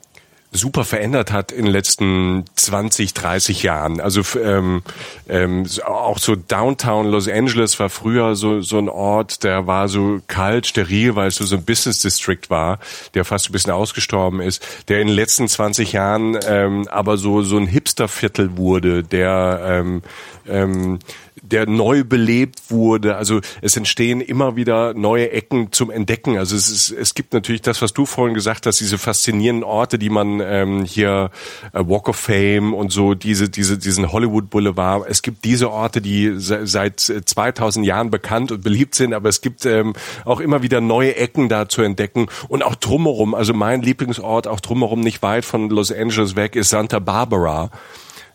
super verändert hat in den letzten 20, 30 Jahren. Also ähm, ähm, auch so Downtown Los Angeles war früher so so ein Ort, der war so kalt, steril, weil es so, so ein Business District war, der fast ein bisschen ausgestorben ist, der in den letzten 20 Jahren ähm, aber so so ein Hipsterviertel wurde, der ähm, ähm, der neu belebt wurde. Also es entstehen immer wieder neue Ecken zum Entdecken. Also es, ist, es gibt natürlich das, was du vorhin gesagt hast, diese faszinierenden Orte, die man ähm, hier äh, Walk of Fame und so, diese, diese, diesen Hollywood Boulevard. Es gibt diese Orte, die seit 2000 Jahren bekannt und beliebt sind, aber es gibt ähm, auch immer wieder neue Ecken da zu entdecken und auch drumherum. Also mein Lieblingsort auch drumherum nicht weit von Los Angeles weg ist Santa Barbara.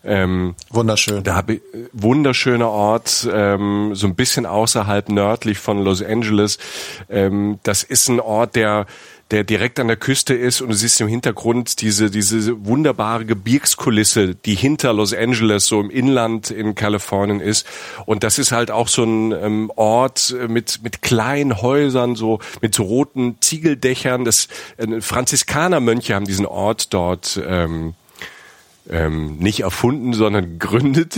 Ähm, Wunderschön. Da habe ich, wunderschöner Ort, ähm, so ein bisschen außerhalb nördlich von Los Angeles. Ähm, das ist ein Ort, der der direkt an der Küste ist und du siehst im Hintergrund diese, diese wunderbare Gebirgskulisse, die hinter Los Angeles, so im Inland in Kalifornien ist. Und das ist halt auch so ein ähm, Ort mit, mit kleinen Häusern, so mit so roten Ziegeldächern. Das äh, Franziskanermönche haben diesen Ort dort ähm, ähm, nicht erfunden, sondern gegründet.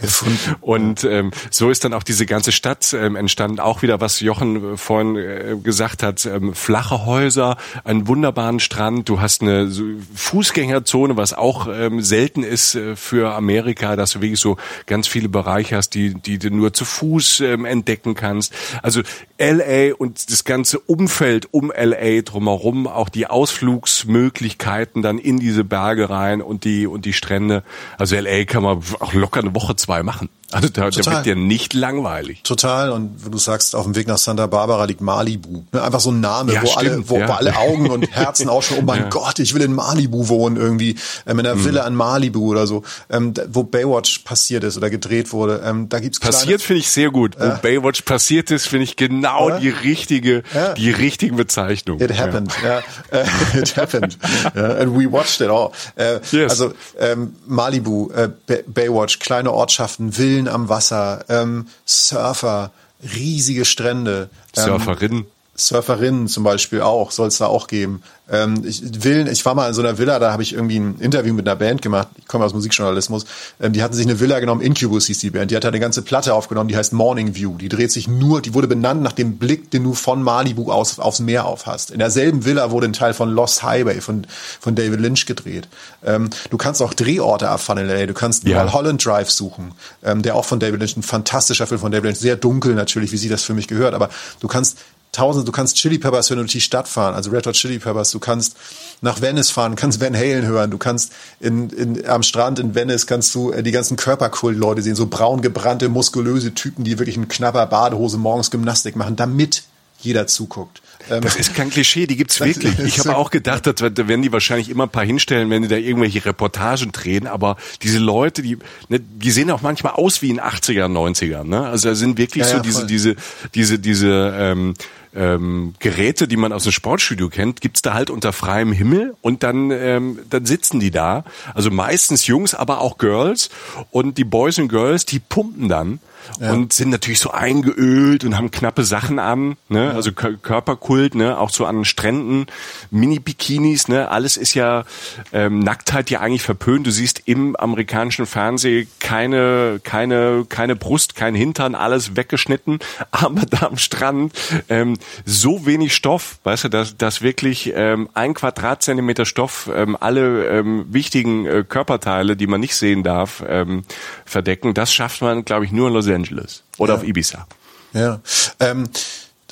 Und ähm, so ist dann auch diese ganze Stadt ähm, entstanden. Auch wieder, was Jochen äh, vorhin äh, gesagt hat, ähm, flache Häuser, einen wunderbaren Strand. Du hast eine Fußgängerzone, was auch ähm, selten ist äh, für Amerika, dass du wirklich so ganz viele Bereiche hast, die, die du nur zu Fuß ähm, entdecken kannst. Also LA und das ganze Umfeld um LA drumherum, auch die Ausflugsmöglichkeiten dann in diese Berge rein und die und die Strände. Also LA kann man auch locker eine Woche, zwei machen. Also da, da wird dir nicht langweilig. Total. Und wenn du sagst, auf dem Weg nach Santa Barbara liegt Malibu. Ne, einfach so ein Name, ja, wo, stimmt, alle, wo, ja. alle Augen und Herzen ausschauen, oh mein ja. Gott, ich will in Malibu wohnen irgendwie. Ähm, in einer mhm. Villa an Malibu oder so. Ähm, wo Baywatch passiert ist oder gedreht wurde. Ähm, da gibt's Passiert finde ich sehr gut. Wo Baywatch passiert ist, finde ich genau die richtige, die richtige Bezeichnung. It happened. Ja. Uh, it happened. yeah. And we watched it all. Äh, yes. Also ähm, Malibu, äh, Baywatch, kleine Ortschaften, Villen am Wasser, ähm, Surfer, riesige Strände. Ähm, Surferinnen. Surferinnen zum Beispiel auch, soll es da auch geben. Ähm, ich will, ich war mal in so einer Villa, da habe ich irgendwie ein Interview mit einer Band gemacht. Ich komme aus Musikjournalismus. Ähm, die hatten sich eine Villa genommen, Incubus hieß die Band. Die hat eine ganze Platte aufgenommen, die heißt Morning View. Die dreht sich nur, die wurde benannt nach dem Blick, den du von Malibu aus aufs Meer auf hast. In derselben Villa wurde ein Teil von Lost Highway von von David Lynch gedreht. Ähm, du kannst auch Drehorte erfahren in LA. Du kannst ja. Holland Drive suchen, ähm, der auch von David Lynch ein fantastischer Film von David Lynch, sehr dunkel natürlich, wie sie das für mich gehört. Aber du kannst tausend, du kannst Chili Peppers hören und durch die Stadt fahren, also Red Hot Chili Peppers, du kannst nach Venice fahren, kannst Van Halen hören, du kannst in, in, am Strand in Venice kannst du äh, die ganzen Körperkult-Leute sehen, so braun gebrannte, muskulöse Typen, die wirklich in knapper Badehose morgens Gymnastik machen, damit jeder zuguckt. Ähm, das ist kein Klischee, die gibt's wirklich. Ich habe auch gedacht, da werden die wahrscheinlich immer ein paar hinstellen, wenn die da irgendwelche Reportagen drehen, aber diese Leute, die, ne, die sehen auch manchmal aus wie in 80er, 90er, ne? Also da sind wirklich ja, so ja, diese, diese, diese, diese, ähm, ähm, Geräte, die man aus dem Sportstudio kennt, gibt's da halt unter freiem Himmel und dann, ähm, dann sitzen die da. Also meistens Jungs, aber auch Girls. Und die Boys und Girls, die pumpen dann ja. und sind natürlich so eingeölt und haben knappe Sachen an, ne? Ja. Also Körperkult, ne? Auch so an Stränden, Mini-Bikinis, ne? Alles ist ja ähm, Nacktheit ja eigentlich verpönt. Du siehst im amerikanischen Fernsehen keine, keine, keine Brust, kein Hintern, alles weggeschnitten, aber da am Strand ähm, so wenig Stoff, weißt du, dass, dass wirklich ähm, ein Quadratzentimeter Stoff ähm, alle ähm, wichtigen äh, Körperteile, die man nicht sehen darf, ähm, verdecken. Das schafft man, glaube ich, nur in Los Angeles oder ja. auf Ibiza. Ja. Ähm,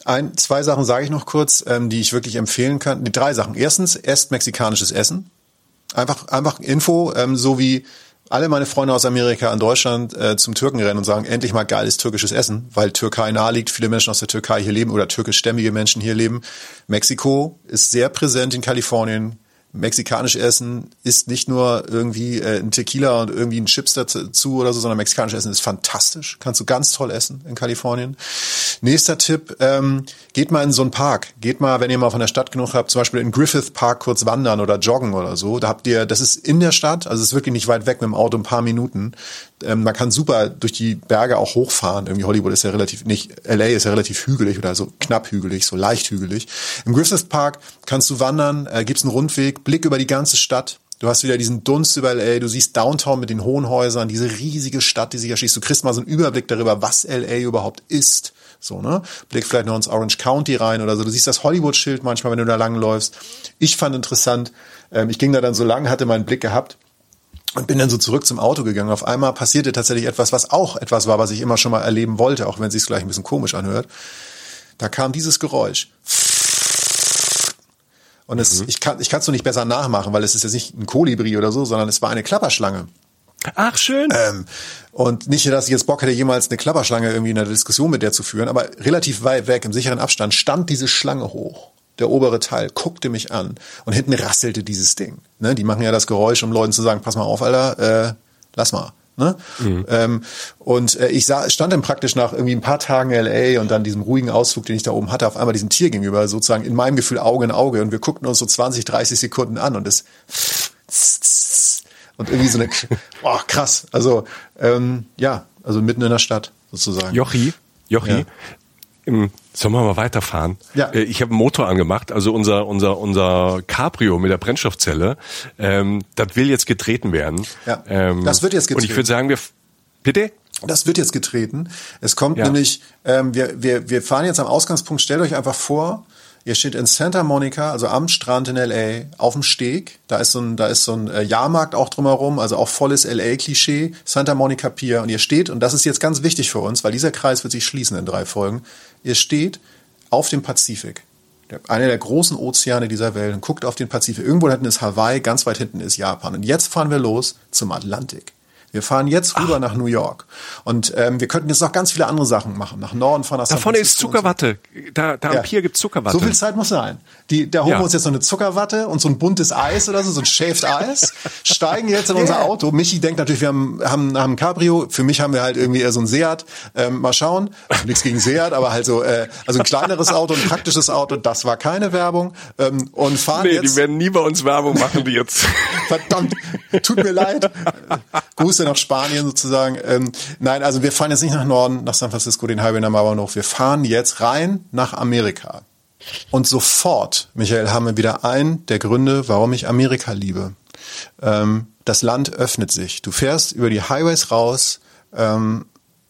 ein, zwei Sachen sage ich noch kurz, ähm, die ich wirklich empfehlen kann. Die drei Sachen. Erstens, esst mexikanisches Essen. Einfach, einfach Info, ähm, so wie alle meine Freunde aus Amerika an Deutschland äh, zum Türken rennen und sagen, endlich mal geiles türkisches Essen, weil Türkei nahe liegt, viele Menschen aus der Türkei hier leben oder türkischstämmige Menschen hier leben. Mexiko ist sehr präsent in Kalifornien, mexikanisch Essen ist nicht nur irgendwie äh, ein Tequila und irgendwie ein Chips dazu oder so, sondern mexikanisch Essen ist fantastisch. Kannst du ganz toll essen in Kalifornien. Nächster Tipp, ähm, geht mal in so einen Park. Geht mal, wenn ihr mal von der Stadt genug habt, zum Beispiel in Griffith Park kurz wandern oder joggen oder so. Da habt ihr, das ist in der Stadt, also es ist wirklich nicht weit weg mit dem Auto, ein paar Minuten. Ähm, man kann super durch die Berge auch hochfahren. Irgendwie Hollywood ist ja relativ, nicht, LA ist ja relativ hügelig oder so knapp hügelig, so leicht hügelig. Im Griffith Park kannst du wandern, äh, gibt's einen Rundweg, Blick über die ganze Stadt. Du hast wieder diesen Dunst über LA, du siehst Downtown mit den hohen Häusern, diese riesige Stadt, die sich erschließt. Du kriegst mal so einen Überblick darüber, was LA überhaupt ist. So, ne? Blick vielleicht noch ins Orange County rein oder so. Du siehst das Hollywood-Schild manchmal, wenn du da lang läufst. Ich fand interessant, ähm, ich ging da dann so lang, hatte meinen Blick gehabt und bin dann so zurück zum Auto gegangen. Auf einmal passierte tatsächlich etwas, was auch etwas war, was ich immer schon mal erleben wollte, auch wenn es sich gleich ein bisschen komisch anhört. Da kam dieses Geräusch. Und es, mhm. ich kann es nur nicht besser nachmachen, weil es ist jetzt nicht ein Kolibri oder so, sondern es war eine Klapperschlange. Ach, schön. Ähm, und nicht, dass ich jetzt Bock hätte, jemals eine Klapperschlange irgendwie in einer Diskussion mit der zu führen, aber relativ weit weg, im sicheren Abstand, stand diese Schlange hoch. Der obere Teil guckte mich an und hinten rasselte dieses Ding. Ne? Die machen ja das Geräusch, um Leuten zu sagen, pass mal auf, Alter, äh, lass mal. Ne? Mhm. Ähm, und äh, ich sah, stand dann praktisch nach irgendwie ein paar Tagen LA und dann diesem ruhigen Ausflug, den ich da oben hatte, auf einmal diesem Tier gegenüber, sozusagen in meinem Gefühl Auge in Auge und wir guckten uns so 20, 30 Sekunden an und es und irgendwie so eine, boah, krass. Also ähm, ja, also mitten in der Stadt sozusagen. Jochi, Jochi, ja. Im, sollen wir mal weiterfahren? Ja. Äh, ich habe einen Motor angemacht, also unser unser unser Cabrio mit der Brennstoffzelle. Ähm, das will jetzt getreten werden. Ja. Ähm, das wird jetzt getreten. Und ich würde sagen, wir bitte. Das wird jetzt getreten. Es kommt ja. nämlich, ähm, wir, wir, wir fahren jetzt am Ausgangspunkt, stellt euch einfach vor, Ihr steht in Santa Monica, also am Strand in LA, auf dem Steg. Da ist so ein, da ist so ein äh, Jahrmarkt auch drumherum, also auch volles LA-Klischee, Santa Monica Pier. Und ihr steht, und das ist jetzt ganz wichtig für uns, weil dieser Kreis wird sich schließen in drei Folgen. Ihr steht auf dem Pazifik. Einer der großen Ozeane dieser Welt und guckt auf den Pazifik. Irgendwo hinten ist Hawaii, ganz weit hinten ist Japan. Und jetzt fahren wir los zum Atlantik. Wir fahren jetzt rüber Ach. nach New York. Und ähm, wir könnten jetzt noch ganz viele andere Sachen machen. Nach Norden fahren nach Da vorne ist Zuckerwatte. Da, da am ja. Pier gibt's Zuckerwatte. So viel Zeit muss sein. Die, da holen ja. wir uns jetzt noch eine Zuckerwatte und so ein buntes Eis oder so, so ein Shaved Eis. steigen jetzt in unser Auto. Michi denkt natürlich, wir haben, haben, haben ein Cabrio. Für mich haben wir halt irgendwie eher so ein Seat. Ähm, mal schauen. Also nichts gegen Seat, aber halt so, äh, also ein kleineres Auto, ein praktisches Auto. Das war keine Werbung. Ähm, und fahren nee, jetzt. die werden nie bei uns Werbung machen, die jetzt. Verdammt. Tut mir leid. Grüße nach Spanien sozusagen. Ähm, nein, also wir fahren jetzt nicht nach Norden, nach San Francisco, den Highway am Mauernhof. Wir fahren jetzt rein nach Amerika. Und sofort, Michael, haben wir wieder einen der Gründe, warum ich Amerika liebe. Ähm, das Land öffnet sich. Du fährst über die Highways raus, ähm,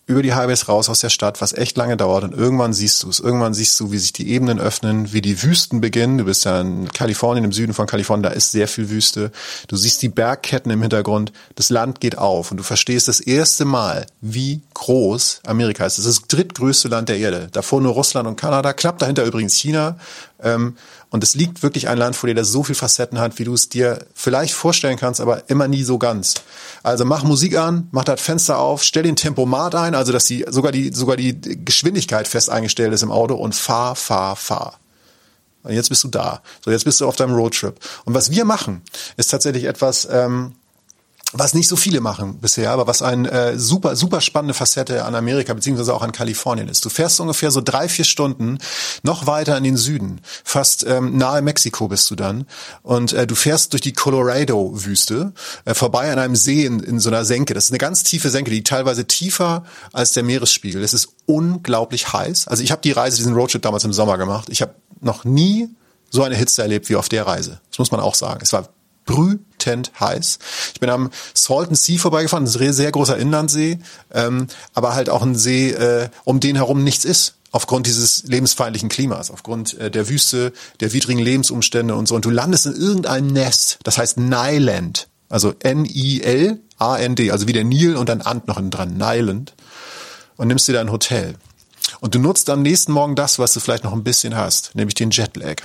über die Highways raus aus der Stadt, was echt lange dauert und irgendwann siehst du es. Irgendwann siehst du, wie sich die Ebenen öffnen, wie die Wüsten beginnen. Du bist ja in Kalifornien, im Süden von Kalifornien, da ist sehr viel Wüste. Du siehst die Bergketten im Hintergrund. Das Land geht auf und du verstehst das erste Mal, wie groß Amerika ist. Das ist das drittgrößte Land der Erde. Davor nur Russland und Kanada, knapp dahinter übrigens China. Ähm, und es liegt wirklich ein Land vor dir, das so viel Facetten hat, wie du es dir vielleicht vorstellen kannst, aber immer nie so ganz. Also mach Musik an, mach das Fenster auf, stell den Tempomat ein, also dass die sogar die sogar die Geschwindigkeit fest eingestellt ist im Auto und fahr, fahr, fahr. Und jetzt bist du da. So, jetzt bist du auf deinem Roadtrip. Und was wir machen, ist tatsächlich etwas, ähm, was nicht so viele machen bisher, aber was eine äh, super, super spannende Facette an Amerika beziehungsweise auch an Kalifornien ist. Du fährst ungefähr so drei, vier Stunden noch weiter in den Süden, fast ähm, nahe Mexiko bist du dann und äh, du fährst durch die Colorado-Wüste äh, vorbei an einem See in, in so einer Senke. Das ist eine ganz tiefe Senke, die teilweise tiefer als der Meeresspiegel. Es ist unglaublich heiß. Also ich habe die Reise, diesen Roadtrip damals im Sommer gemacht. Ich habe noch nie so eine Hitze erlebt wie auf der Reise. Das muss man auch sagen. Es war brütend heiß. Ich bin am Salton Sea vorbeigefahren, ein sehr, sehr großer Inlandsee, ähm, aber halt auch ein See, äh, um den herum nichts ist aufgrund dieses lebensfeindlichen Klimas, aufgrund äh, der Wüste, der widrigen Lebensumstände und so. Und du landest in irgendeinem Nest, das heißt Nyland, also N-I-L-A-N-D, also wie der Nil und dann Ant noch dran, Nyland, und nimmst dir da Hotel. Und du nutzt am nächsten Morgen das, was du vielleicht noch ein bisschen hast, nämlich den Jetlag.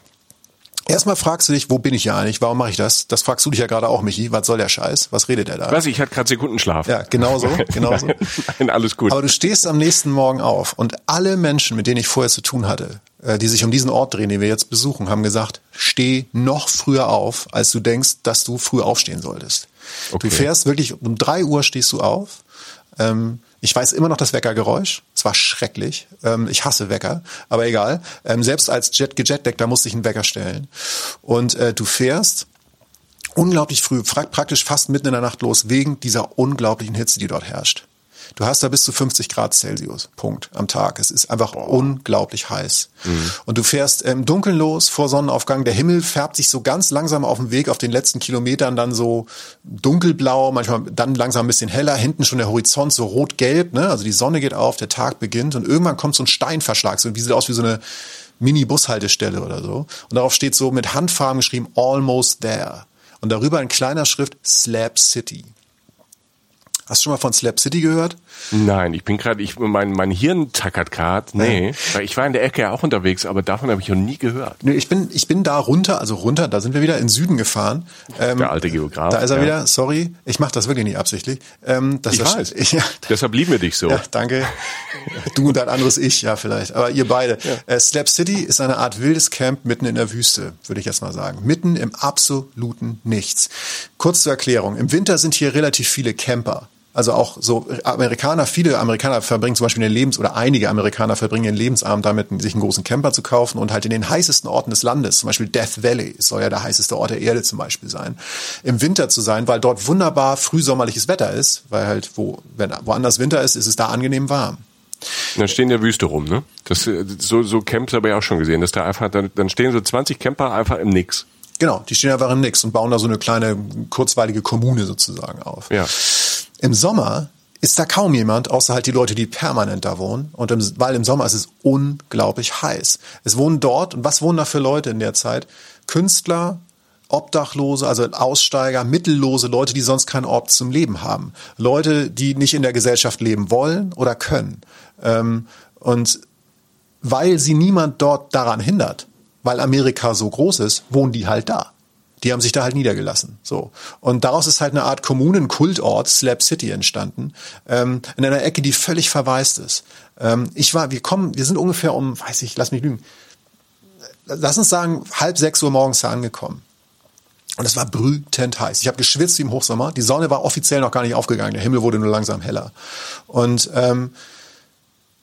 Erstmal fragst du dich, wo bin ich ja eigentlich? Warum mache ich das? Das fragst du dich ja gerade auch, Michi. Was soll der Scheiß? Was redet er da? Weiß ich, ich hatte gerade Sekundenschlaf. Ja, genau so, genau so. Nein, alles gut. Aber du stehst am nächsten Morgen auf und alle Menschen, mit denen ich vorher zu tun hatte, äh, die sich um diesen Ort drehen, den wir jetzt besuchen, haben gesagt, steh noch früher auf, als du denkst, dass du früh aufstehen solltest. Okay. Du fährst wirklich, um drei Uhr stehst du auf, ähm, ich weiß immer noch das Weckergeräusch. Es war schrecklich. Ähm, ich hasse Wecker, aber egal. Ähm, selbst als Jet gejetdeck, da musste ich einen Wecker stellen. Und äh, du fährst unglaublich früh, praktisch fast mitten in der Nacht los, wegen dieser unglaublichen Hitze, die dort herrscht. Du hast da bis zu 50 Grad Celsius, Punkt, am Tag. Es ist einfach unglaublich heiß. Mhm. Und du fährst im Dunkeln los vor Sonnenaufgang. Der Himmel färbt sich so ganz langsam auf dem Weg auf den letzten Kilometern dann so dunkelblau, manchmal dann langsam ein bisschen heller. Hinten schon der Horizont so rot-gelb, ne? Also die Sonne geht auf, der Tag beginnt und irgendwann kommt so ein Steinverschlag, so wie sieht aus wie so eine Mini-Bushaltestelle oder so. Und darauf steht so mit Handfarben geschrieben, almost there. Und darüber in kleiner Schrift Slab City. Hast du schon mal von Slap City gehört? Nein, ich bin gerade, ich mein mein Hirn tackert gerade. Nee, ja. ich war in der Ecke ja auch unterwegs, aber davon habe ich noch nie gehört. Nee, ich bin ich bin da runter, also runter, da sind wir wieder in Süden gefahren. Ähm, der alte Geograf. Da ist er ja. wieder. Sorry, ich mache das wirklich nicht absichtlich. Ähm, ich das, weiß. Ich, ja, Deshalb lieben wir dich so. Ja, danke. Du und dein anderes Ich, ja vielleicht, aber ihr beide. Äh, Slap City ist eine Art wildes Camp mitten in der Wüste, würde ich jetzt mal sagen, mitten im absoluten Nichts. Kurz zur Erklärung: Im Winter sind hier relativ viele Camper. Also auch so Amerikaner, viele Amerikaner verbringen zum Beispiel den Lebens- oder einige Amerikaner verbringen ihren Lebensabend damit, sich einen großen Camper zu kaufen und halt in den heißesten Orten des Landes, zum Beispiel Death Valley, soll ja der heißeste Ort der Erde zum Beispiel sein, im Winter zu sein, weil dort wunderbar frühsommerliches Wetter ist, weil halt wo, wenn woanders Winter ist, ist es da angenehm warm. Dann stehen in der Wüste rum, ne? Das, so, so Camps habe ich auch schon gesehen, dass da einfach, dann, dann stehen so 20 Camper einfach im Nix. Genau, die stehen einfach im Nix und bauen da so eine kleine, kurzweilige Kommune sozusagen auf. Ja. Im Sommer ist da kaum jemand, außer halt die Leute, die permanent da wohnen. Und im, weil im Sommer ist es unglaublich heiß. Es wohnen dort, und was wohnen da für Leute in der Zeit? Künstler, Obdachlose, also Aussteiger, Mittellose, Leute, die sonst keinen Ort zum Leben haben. Leute, die nicht in der Gesellschaft leben wollen oder können. Ähm, und weil sie niemand dort daran hindert, weil Amerika so groß ist, wohnen die halt da. Die haben sich da halt niedergelassen. So. Und daraus ist halt eine Art Kommunenkultort, Slap City, entstanden. Ähm, in einer Ecke, die völlig verwaist ist. Ähm, ich war, wir kommen, wir sind ungefähr um, weiß ich, lass mich lügen. Lass uns sagen, halb sechs Uhr morgens angekommen. Und es war brütend heiß. Ich habe geschwitzt wie im Hochsommer. Die Sonne war offiziell noch gar nicht aufgegangen. Der Himmel wurde nur langsam heller. Und ähm,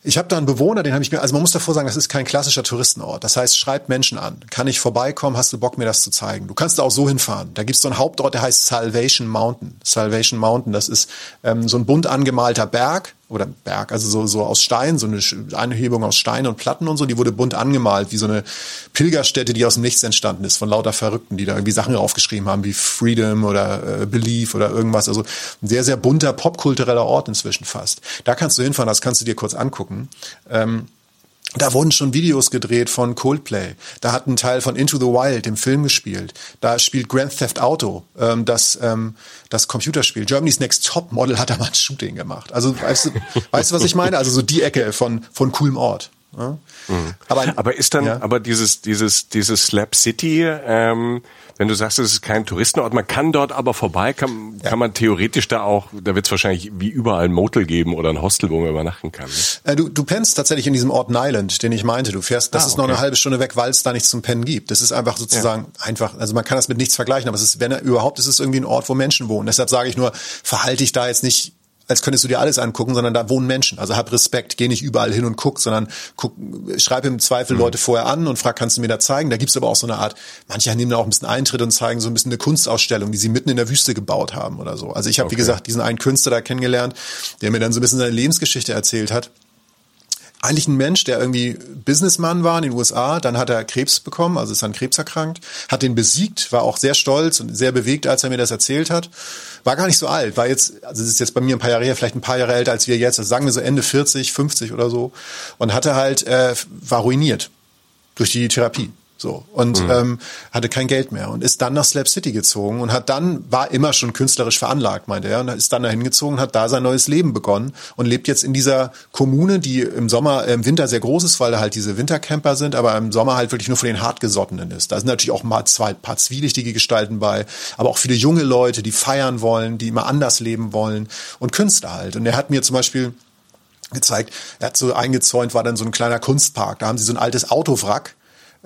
ich habe da einen Bewohner, den habe ich mir, also man muss davor sagen, das ist kein klassischer Touristenort. Das heißt, schreibt Menschen an. Kann ich vorbeikommen? Hast du Bock, mir das zu zeigen? Du kannst da auch so hinfahren. Da gibt's so einen Hauptort, der heißt Salvation Mountain. Salvation Mountain, das ist ähm, so ein bunt angemalter Berg oder Berg, also so, so aus Stein, so eine Einhebung aus Stein und Platten und so, die wurde bunt angemalt, wie so eine Pilgerstätte, die aus dem Nichts entstanden ist, von lauter Verrückten, die da irgendwie Sachen aufgeschrieben haben, wie Freedom oder äh, Belief oder irgendwas. Also ein sehr, sehr bunter popkultureller Ort inzwischen fast. Da kannst du hinfahren, das kannst du dir kurz angucken. Ähm, da wurden schon Videos gedreht von Coldplay. Da hat ein Teil von Into the Wild, dem Film, gespielt. Da spielt Grand Theft Auto, ähm, das, ähm, das Computerspiel. Germany's Next Top Model hat da mal ein Shooting gemacht. Also weißt du, weißt du, was ich meine? Also so die Ecke von, von coolem Ort. Ja? Mhm. Aber, aber ist dann, ja. aber dieses, dieses, dieses Slap City, ähm, wenn du sagst, es ist kein Touristenort, man kann dort aber vorbei, kann, ja. kann man theoretisch da auch, da wird es wahrscheinlich wie überall ein Motel geben oder ein Hostel, wo man übernachten kann. Ne? Äh, du, du pennst tatsächlich in diesem Ort Nyland, den ich meinte. Du fährst, das ah, ist noch eine halbe Stunde weg, weil es da nichts zum Pennen gibt. Das ist einfach sozusagen ja. einfach, also man kann das mit nichts vergleichen, aber es ist, wenn er überhaupt, ist es irgendwie ein Ort, wo Menschen wohnen. Deshalb sage ich nur, verhalte dich da jetzt nicht als könntest du dir alles angucken, sondern da wohnen Menschen. Also hab Respekt, geh nicht überall hin und guck, sondern guck, schreib im Zweifel mhm. Leute vorher an und frag, kannst du mir da zeigen? Da gibt's aber auch so eine Art, manche nehmen da auch ein bisschen Eintritt und zeigen so ein bisschen eine Kunstausstellung, die sie mitten in der Wüste gebaut haben oder so. Also ich habe, okay. wie gesagt, diesen einen Künstler da kennengelernt, der mir dann so ein bisschen seine Lebensgeschichte erzählt hat eigentlich ein Mensch, der irgendwie Businessman war in den USA, dann hat er Krebs bekommen, also ist an Krebs erkrankt, hat den besiegt, war auch sehr stolz und sehr bewegt, als er mir das erzählt hat. War gar nicht so alt, war jetzt, also es ist jetzt bei mir ein paar Jahre her, vielleicht ein paar Jahre älter als wir jetzt, also sagen wir so Ende 40, 50 oder so und hatte halt, äh, war ruiniert durch die Therapie. So und mhm. ähm, hatte kein Geld mehr und ist dann nach Slap City gezogen und hat dann war immer schon künstlerisch veranlagt, meinte er, und ist dann dahin gezogen, hat da sein neues Leben begonnen und lebt jetzt in dieser Kommune, die im Sommer, äh, im Winter sehr groß ist, weil da halt diese Wintercamper sind, aber im Sommer halt wirklich nur für den hartgesottenen ist. Da sind natürlich auch mal zwei paar zwielichtige Gestalten bei, aber auch viele junge Leute, die feiern wollen, die immer anders leben wollen und Künstler halt. Und er hat mir zum Beispiel gezeigt, er hat so eingezäunt, war dann so ein kleiner Kunstpark. Da haben sie so ein altes Autowrack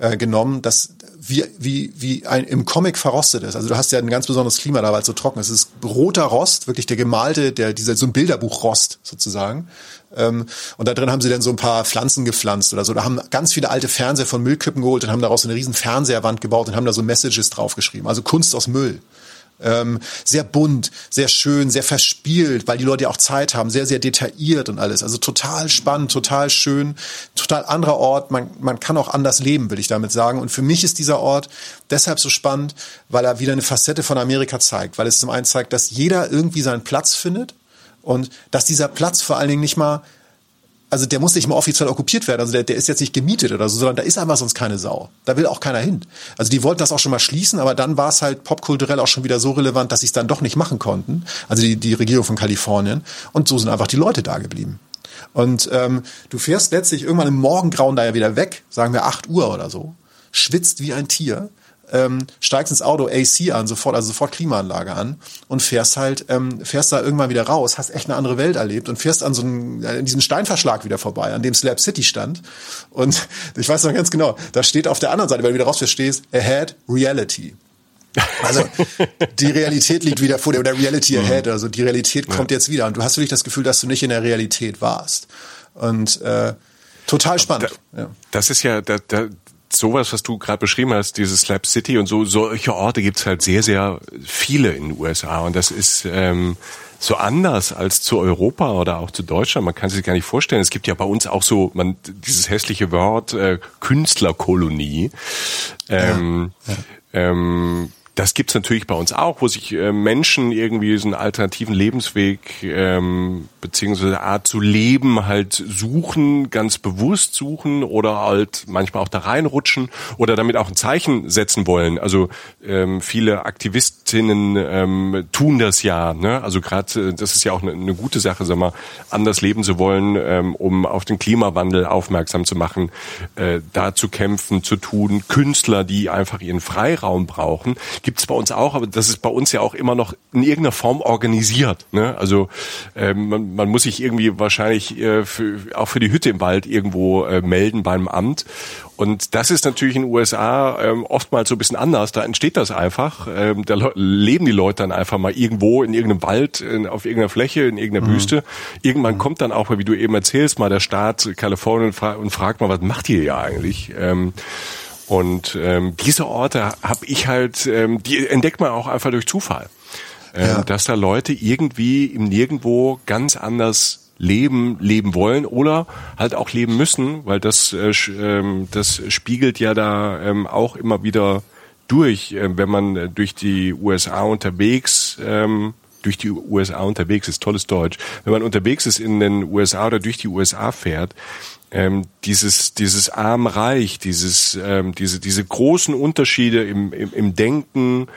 äh, genommen, das wie, wie, wie ein, im Comic verrostet ist. Also du hast ja ein ganz besonderes Klima da, weil es so trocken ist. Es ist roter Rost, wirklich der gemalte, der, dieser, so ein Bilderbuchrost sozusagen. Ähm, und da drin haben sie dann so ein paar Pflanzen gepflanzt oder so. Da haben ganz viele alte Fernseher von Müllkippen geholt und haben daraus eine riesen Fernseherwand gebaut und haben da so Messages draufgeschrieben. Also Kunst aus Müll ähm, sehr bunt, sehr schön, sehr verspielt, weil die Leute ja auch Zeit haben, sehr, sehr detailliert und alles. Also total spannend, total schön, total anderer Ort. Man, man kann auch anders leben, will ich damit sagen. Und für mich ist dieser Ort deshalb so spannend, weil er wieder eine Facette von Amerika zeigt, weil es zum einen zeigt, dass jeder irgendwie seinen Platz findet und dass dieser Platz vor allen Dingen nicht mal also der muss nicht mal offiziell okkupiert werden, also der, der ist jetzt nicht gemietet oder so, sondern da ist einfach sonst keine Sau. Da will auch keiner hin. Also die wollten das auch schon mal schließen, aber dann war es halt popkulturell auch schon wieder so relevant, dass sie es dann doch nicht machen konnten. Also die, die Regierung von Kalifornien. Und so sind einfach die Leute da geblieben. Und ähm, du fährst letztlich irgendwann im Morgengrauen da ja wieder weg, sagen wir acht Uhr oder so, schwitzt wie ein Tier ähm, steigst ins Auto AC an, sofort, also sofort Klimaanlage an und fährst halt, ähm, fährst da irgendwann wieder raus, hast echt eine andere Welt erlebt und fährst an so einem, äh, in diesem Steinverschlag wieder vorbei, an dem Slab City stand. Und ich weiß noch ganz genau, da steht auf der anderen Seite, wenn du wieder rausfährst, stehst, ahead reality. Also die Realität liegt wieder vor dir oder Reality mhm. ahead. Also die Realität kommt ja. jetzt wieder und du hast wirklich das Gefühl, dass du nicht in der Realität warst. Und äh, total spannend. Da, ja. Das ist ja, da, da, sowas, was du gerade beschrieben hast, dieses Slap City und so, solche Orte gibt's halt sehr, sehr viele in den USA. Und das ist ähm, so anders als zu Europa oder auch zu Deutschland. Man kann sich gar nicht vorstellen. Es gibt ja bei uns auch so man dieses hässliche Wort äh, Künstlerkolonie. Ähm, ja, ja. Ähm, das gibt's natürlich bei uns auch, wo sich äh, Menschen irgendwie einen alternativen Lebensweg ähm, beziehungsweise Art zu leben halt suchen, ganz bewusst suchen oder halt manchmal auch da reinrutschen oder damit auch ein Zeichen setzen wollen. Also ähm, viele Aktivistinnen ähm, tun das ja. Ne? Also gerade äh, das ist ja auch eine, eine gute Sache, sag mal, anders leben zu wollen, ähm, um auf den Klimawandel aufmerksam zu machen, äh, da zu kämpfen, zu tun. Künstler, die einfach ihren Freiraum brauchen gibt's bei uns auch, aber das ist bei uns ja auch immer noch in irgendeiner Form organisiert. Ne? Also ähm, man, man muss sich irgendwie wahrscheinlich äh, für, auch für die Hütte im Wald irgendwo äh, melden beim Amt. Und das ist natürlich in den USA ähm, oftmals so ein bisschen anders. Da entsteht das einfach. Ähm, da leben die Leute dann einfach mal irgendwo in irgendeinem Wald, in, auf irgendeiner Fläche, in irgendeiner mhm. Wüste. Irgendwann mhm. kommt dann auch, wie du eben erzählst, mal der Staat Kalifornien und, fra und fragt mal, was macht ihr ja eigentlich? Ähm, und ähm, diese Orte habe ich halt, ähm, die entdeckt man auch einfach durch Zufall. Ähm, ja. Dass da Leute irgendwie im Nirgendwo ganz anders leben, leben wollen oder halt auch leben müssen, weil das, äh, ähm, das spiegelt ja da ähm, auch immer wieder durch, äh, wenn man durch die USA unterwegs ähm, durch die USA unterwegs ist, tolles Deutsch. Wenn man unterwegs ist in den USA oder durch die USA fährt, ähm, dieses dieses arm-reich, dieses ähm, diese diese großen Unterschiede im, im, im Denken,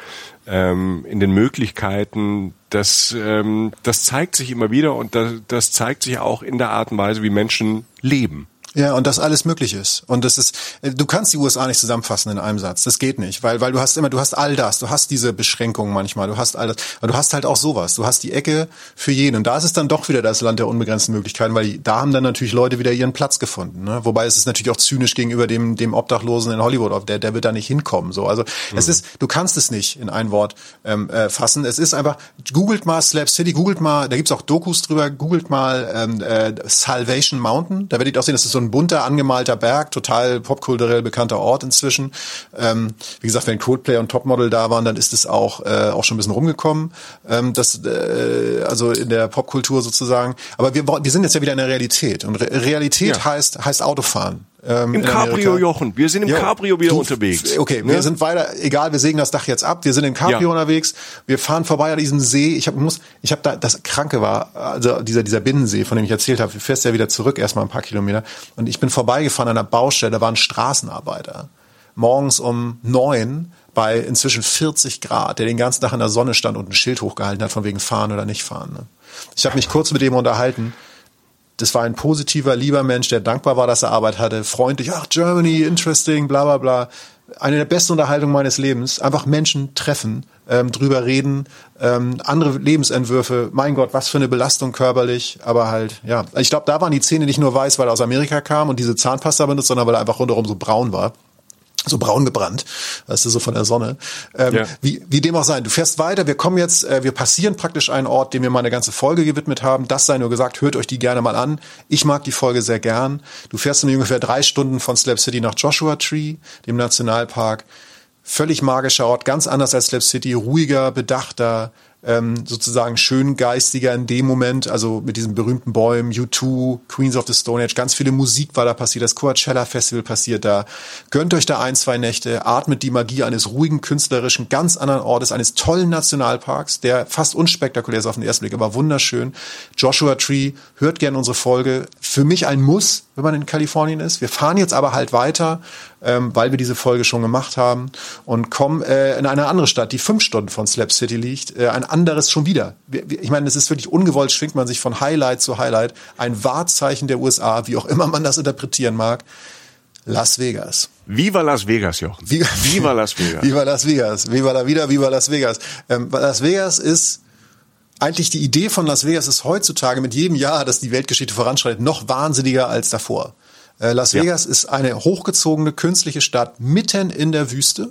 ähm, in den Möglichkeiten, das ähm, das zeigt sich immer wieder und das, das zeigt sich auch in der Art und Weise, wie Menschen leben. Ja, und das alles möglich ist. Und das ist, äh, du kannst die USA nicht zusammenfassen in einem Satz. Das geht nicht, weil, weil du hast immer, du hast all das, du hast diese Beschränkungen manchmal, du hast all das, aber du hast halt auch sowas. Du hast die Ecke für jeden. Und da ist es dann doch wieder das Land der unbegrenzten Möglichkeiten, weil die, da haben dann natürlich Leute wieder ihren Platz gefunden. Ne? Wobei es ist natürlich auch zynisch gegenüber dem, dem Obdachlosen in Hollywood, der, der wird da nicht hinkommen. So, also mhm. es ist, du kannst es nicht in ein Wort ähm, äh, fassen. Es ist einfach, googelt mal Slap City, googelt mal, da gibt's auch Dokus drüber, googelt mal ähm, äh, Salvation Mountain. Da werdet ihr auch sehen, das ist so ein bunter, angemalter Berg, total popkulturell bekannter Ort inzwischen. Ähm, wie gesagt, wenn Coldplay und Topmodel da waren, dann ist es auch, äh, auch schon ein bisschen rumgekommen. Ähm, das, äh, also in der Popkultur sozusagen. Aber wir, wir sind jetzt ja wieder in der Realität. Und Re Realität ja. heißt, heißt Autofahren. Ähm, Im Cabrio, Jochen. Wir sind im jo, Cabrio wieder du, unterwegs. Okay, ne? wir sind weiter, egal, wir sägen das Dach jetzt ab. Wir sind im Cabrio ja. unterwegs. Wir fahren vorbei an diesem See. Ich habe muss, ich habe da, das Kranke war, also dieser, dieser Binnensee, von dem ich erzählt habe, du fährst ja wieder zurück, erstmal ein paar Kilometer. Und ich bin vorbeigefahren an einer Baustelle, da waren Straßenarbeiter. Morgens um neun bei inzwischen 40 Grad, der den ganzen Tag in der Sonne stand und ein Schild hochgehalten hat, von wegen fahren oder nicht fahren. Ne? Ich habe mich kurz mit dem unterhalten das war ein positiver, lieber Mensch, der dankbar war, dass er Arbeit hatte, freundlich, ach, Germany, interesting, bla bla bla. Eine der besten Unterhaltungen meines Lebens. Einfach Menschen treffen, ähm, drüber reden, ähm, andere Lebensentwürfe. Mein Gott, was für eine Belastung körperlich. Aber halt, ja. Ich glaube, da waren die Zähne nicht nur weiß, weil er aus Amerika kam und diese Zahnpasta benutzt, sondern weil er einfach rundherum so braun war so braun gebrannt, weißt du, so von der Sonne. Ähm, ja. wie, wie dem auch sein. Du fährst weiter, wir kommen jetzt, äh, wir passieren praktisch einen Ort, dem wir mal eine ganze Folge gewidmet haben. Das sei nur gesagt, hört euch die gerne mal an. Ich mag die Folge sehr gern. Du fährst in ungefähr drei Stunden von Slap City nach Joshua Tree, dem Nationalpark. Völlig magischer Ort, ganz anders als Slap City, ruhiger, bedachter, ähm, sozusagen schön geistiger in dem Moment, also mit diesen berühmten Bäumen, U2, Queens of the Stone Age, ganz viele Musik war da passiert, das Coachella Festival passiert da. Gönnt euch da ein, zwei Nächte, atmet die Magie eines ruhigen, künstlerischen, ganz anderen Ortes, eines tollen Nationalparks, der fast unspektakulär ist auf den ersten Blick, aber wunderschön. Joshua Tree, hört gerne unsere Folge. Für mich ein Muss, wenn man in Kalifornien ist. Wir fahren jetzt aber halt weiter, ähm, weil wir diese Folge schon gemacht haben und kommen äh, in eine andere Stadt, die fünf Stunden von Slap City liegt, äh, ein anderes schon wieder. Ich meine, es ist wirklich ungewollt, schwingt man sich von Highlight zu Highlight. Ein Wahrzeichen der USA, wie auch immer man das interpretieren mag. Las Vegas. Viva Las Vegas, Jochen. Viva, Viva Las Vegas. Viva Las Vegas. Viva la vida, Viva Las Vegas. Ähm, Las Vegas ist eigentlich die Idee von Las Vegas ist heutzutage mit jedem Jahr, dass die Weltgeschichte voranschreitet, noch wahnsinniger als davor. Äh, Las Vegas ja. ist eine hochgezogene künstliche Stadt mitten in der Wüste.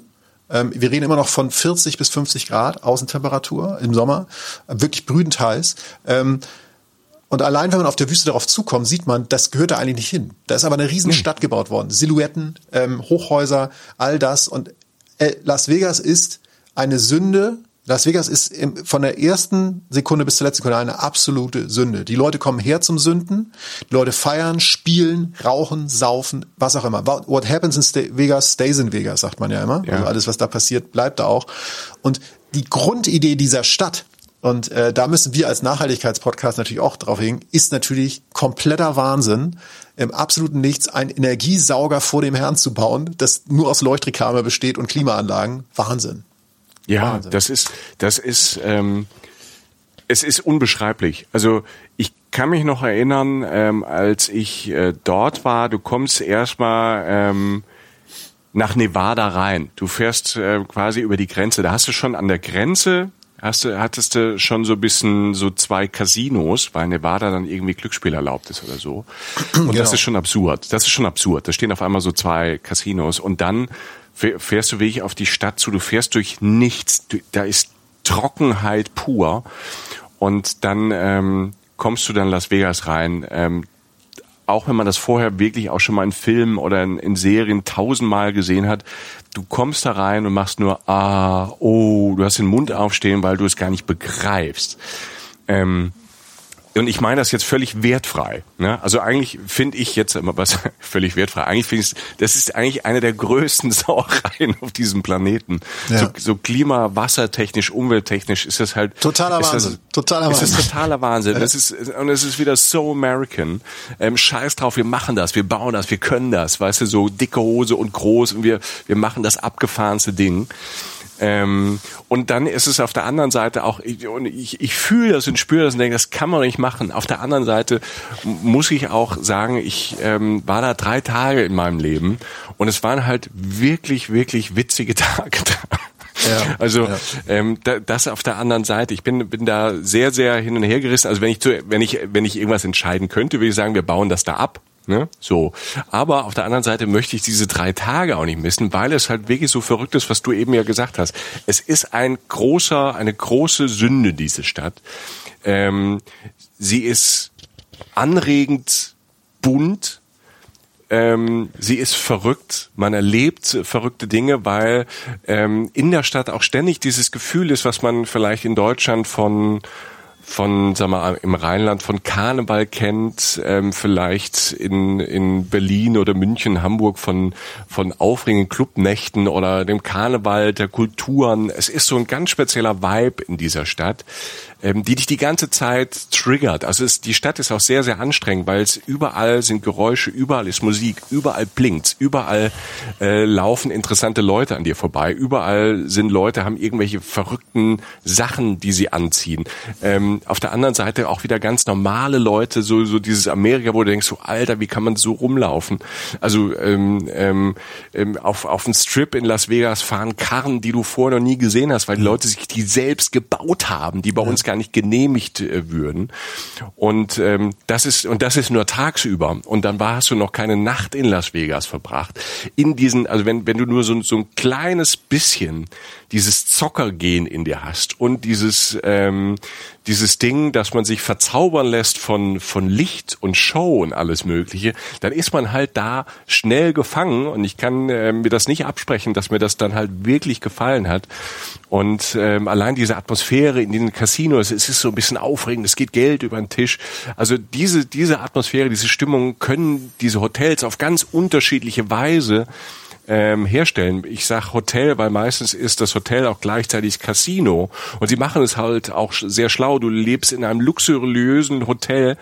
Ähm, wir reden immer noch von 40 bis 50 Grad Außentemperatur im Sommer, äh, wirklich brütend heiß. Ähm, und allein, wenn man auf der Wüste darauf zukommt, sieht man, das gehört da eigentlich nicht hin. Da ist aber eine riesen Stadt gebaut worden. Silhouetten, ähm, Hochhäuser, all das. Und äh, Las Vegas ist eine Sünde Las Vegas ist von der ersten Sekunde bis zur letzten Sekunde eine absolute Sünde. Die Leute kommen her zum Sünden, die Leute feiern, spielen, rauchen, saufen, was auch immer. What happens in Vegas stays in Vegas, sagt man ja immer. Ja. Also alles, was da passiert, bleibt da auch. Und die Grundidee dieser Stadt, und äh, da müssen wir als Nachhaltigkeitspodcast natürlich auch drauf hängen, ist natürlich kompletter Wahnsinn, im absoluten Nichts einen Energiesauger vor dem Herrn zu bauen, das nur aus Leuchtreklame besteht und Klimaanlagen. Wahnsinn. Ja, Wahnsinn. das ist, das ist, ähm, es ist unbeschreiblich. Also ich kann mich noch erinnern, ähm, als ich äh, dort war, du kommst erstmal ähm, nach Nevada rein. Du fährst äh, quasi über die Grenze. Da hast du schon an der Grenze hast du, hattest du schon so ein bisschen so zwei Casinos, weil Nevada dann irgendwie Glücksspiel erlaubt ist oder so. Und genau. das ist schon absurd. Das ist schon absurd. Da stehen auf einmal so zwei Casinos und dann fährst du wirklich auf die Stadt zu, du fährst durch nichts, da ist Trockenheit pur und dann ähm, kommst du dann Las Vegas rein. Ähm, auch wenn man das vorher wirklich auch schon mal in Filmen oder in, in, Serien tausendmal gesehen hat, du kommst da rein und machst nur ah, oh, du hast den Mund aufstehen, weil du es gar nicht begreifst. Ähm, und ich meine das jetzt völlig wertfrei. Ne? Also eigentlich finde ich jetzt immer was völlig wertfrei. Eigentlich finde ich, das ist eigentlich eine der größten Sauereien auf diesem Planeten. Ja. So, so klima, wassertechnisch, umwelttechnisch ist das halt totaler Wahnsinn. Das, totaler Wahnsinn. Ist das totaler Wahnsinn. Das ist und es ist wieder so American. Ähm, Scheiß drauf, wir machen das, wir bauen das, wir können das. Weißt du, so dicke Hose und groß und wir wir machen das abgefahrenste Ding. Ähm, und dann ist es auf der anderen Seite auch, ich, und ich, ich fühle das und spüre das und denke, das kann man nicht machen. Auf der anderen Seite muss ich auch sagen, ich ähm, war da drei Tage in meinem Leben und es waren halt wirklich, wirklich witzige Tage da. Ja, also ja. Ähm, da, das auf der anderen Seite. Ich bin bin da sehr sehr hin und her gerissen. Also wenn ich zu, wenn ich wenn ich irgendwas entscheiden könnte, würde ich sagen, wir bauen das da ab. Ne? So. Aber auf der anderen Seite möchte ich diese drei Tage auch nicht missen, weil es halt wirklich so verrückt ist, was du eben ja gesagt hast. Es ist ein großer, eine große Sünde, diese Stadt. Ähm, sie ist anregend bunt, ähm, sie ist verrückt, man erlebt verrückte Dinge, weil ähm, in der Stadt auch ständig dieses Gefühl ist, was man vielleicht in Deutschland von von, sag mal, im Rheinland von Karneval kennt, ähm, vielleicht in, in Berlin oder München, Hamburg von, von aufregenden Clubnächten oder dem Karneval der Kulturen. Es ist so ein ganz spezieller Vibe in dieser Stadt, ähm, die dich die ganze Zeit triggert. Also es, die Stadt ist auch sehr, sehr anstrengend, weil es überall sind Geräusche, überall ist Musik, überall blinkt, überall äh, laufen interessante Leute an dir vorbei, überall sind Leute, haben irgendwelche verrückten Sachen, die sie anziehen. Ähm, auf der anderen Seite auch wieder ganz normale Leute, so, so dieses Amerika, wo du denkst, so Alter, wie kann man so rumlaufen? Also ähm, ähm, ähm auf, auf dem Strip in Las Vegas fahren Karren, die du vorher noch nie gesehen hast, weil die Leute sich die selbst gebaut haben, die bei uns gar gar nicht genehmigt äh, würden. Und ähm, das ist und das ist nur tagsüber. Und dann war, hast du noch keine Nacht in Las Vegas verbracht. In diesen, also wenn wenn du nur so, so ein kleines bisschen dieses Zockergehen in dir hast und dieses ähm, dieses Ding, dass man sich verzaubern lässt von, von Licht und Show und alles Mögliche, dann ist man halt da schnell gefangen und ich kann äh, mir das nicht absprechen, dass mir das dann halt wirklich gefallen hat. Und ähm, allein diese Atmosphäre in den Casinos, es ist so ein bisschen aufregend, es geht Geld über den Tisch. Also diese, diese Atmosphäre, diese Stimmung können diese Hotels auf ganz unterschiedliche Weise ähm, herstellen. Ich sag Hotel, weil meistens ist das Hotel auch gleichzeitig Casino. Und sie machen es halt auch sehr schlau. Du lebst in einem luxuriösen Hotel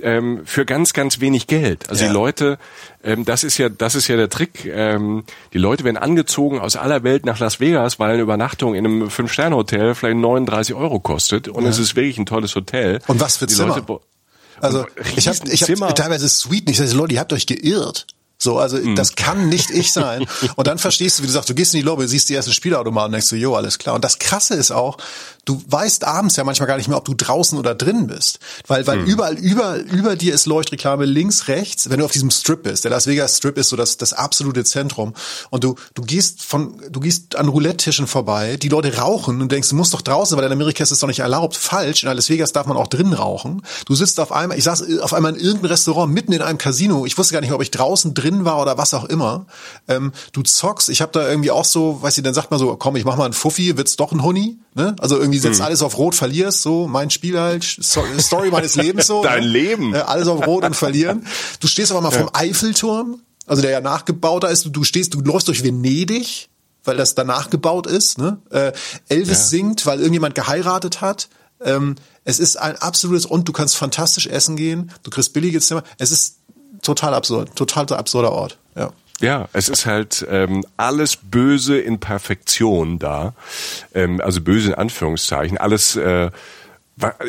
ähm, für ganz, ganz wenig Geld. Also ja. die Leute, ähm, das ist ja, das ist ja der Trick. Ähm, die Leute werden angezogen aus aller Welt nach Las Vegas, weil eine Übernachtung in einem Fünf-Sterne-Hotel vielleicht 39 Euro kostet. Und ja. es ist wirklich ein tolles Hotel. Und was für die Zimmer? Leute, also ich habe ich hab teilweise Suiten. Ich sage, Leute, ihr habt euch geirrt. So, also mhm. das kann nicht ich sein. Und dann verstehst du, wie du sagst, du gehst in die Lobby, siehst die ersten Spielautomaten und denkst so, jo, alles klar. Und das Krasse ist auch, du weißt abends ja manchmal gar nicht mehr, ob du draußen oder drin bist. Weil, weil mhm. überall, über, über dir ist Leuchtreklame links, rechts, wenn du auf diesem Strip bist. Der Las Vegas Strip ist so das, das absolute Zentrum. Und du, du gehst von, du gehst an Roulette-Tischen vorbei, die Leute rauchen und denkst, du musst doch draußen, weil in Amerika ist es doch nicht erlaubt. Falsch. In Las Vegas darf man auch drin rauchen. Du sitzt auf einmal, ich saß auf einmal in irgendeinem Restaurant mitten in einem Casino. Ich wusste gar nicht, ob ich draußen drin war oder was auch immer. Ähm, du zockst. Ich habe da irgendwie auch so, weiß ich, dann sagt man so, komm, ich mach mal einen Fuffi, wird's doch ein Honey. Ne? Also irgendwie setzt hm. alles auf Rot, verlierst, so mein Spiel halt, Story meines Lebens so. Dein ne? Leben. Alles auf Rot und verlieren. Du stehst aber mal vom Eiffelturm, also der ja nachgebauter ist, du stehst, du läufst durch Venedig, weil das danach gebaut ist. Ne? Äh, Elvis ja. singt, weil irgendjemand geheiratet hat. Ähm, es ist ein absolutes und du kannst fantastisch essen gehen, du kriegst billige Zimmer. Es ist total absurd, total absurder Ort. Ja. Ja, es ist halt ähm, alles Böse in Perfektion da. Ähm, also böse in Anführungszeichen. Alles, äh,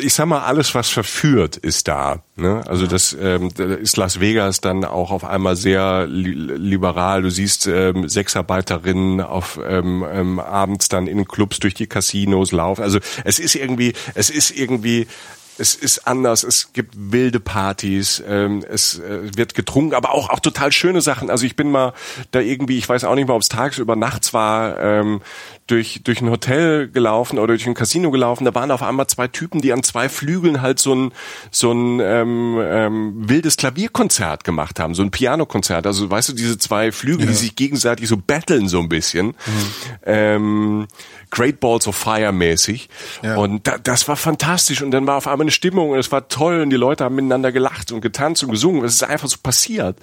ich sag mal, alles, was verführt, ist da. Ne? Also das ähm, ist Las Vegas dann auch auf einmal sehr li liberal. Du siehst ähm, Sexarbeiterinnen auf ähm, ähm, abends dann in Clubs durch die Casinos laufen. Also es ist irgendwie, es ist irgendwie es ist anders, es gibt wilde Partys, ähm, es äh, wird getrunken, aber auch auch total schöne Sachen. Also ich bin mal da irgendwie, ich weiß auch nicht mal, ob es tagsüber nachts war, ähm, durch durch ein Hotel gelaufen oder durch ein Casino gelaufen. Da waren auf einmal zwei Typen, die an zwei Flügeln halt so ein so ein ähm, ähm, wildes Klavierkonzert gemacht haben, so ein Pianokonzert. Also weißt du, diese zwei Flügel, ja. die sich gegenseitig so battlen so ein bisschen. Mhm. Ähm, Great Balls of Fire mäßig. Ja. Und da, das war fantastisch. Und dann war auf einmal eine Stimmung und es war toll und die Leute haben miteinander gelacht und getanzt und gesungen. Es ist einfach so passiert.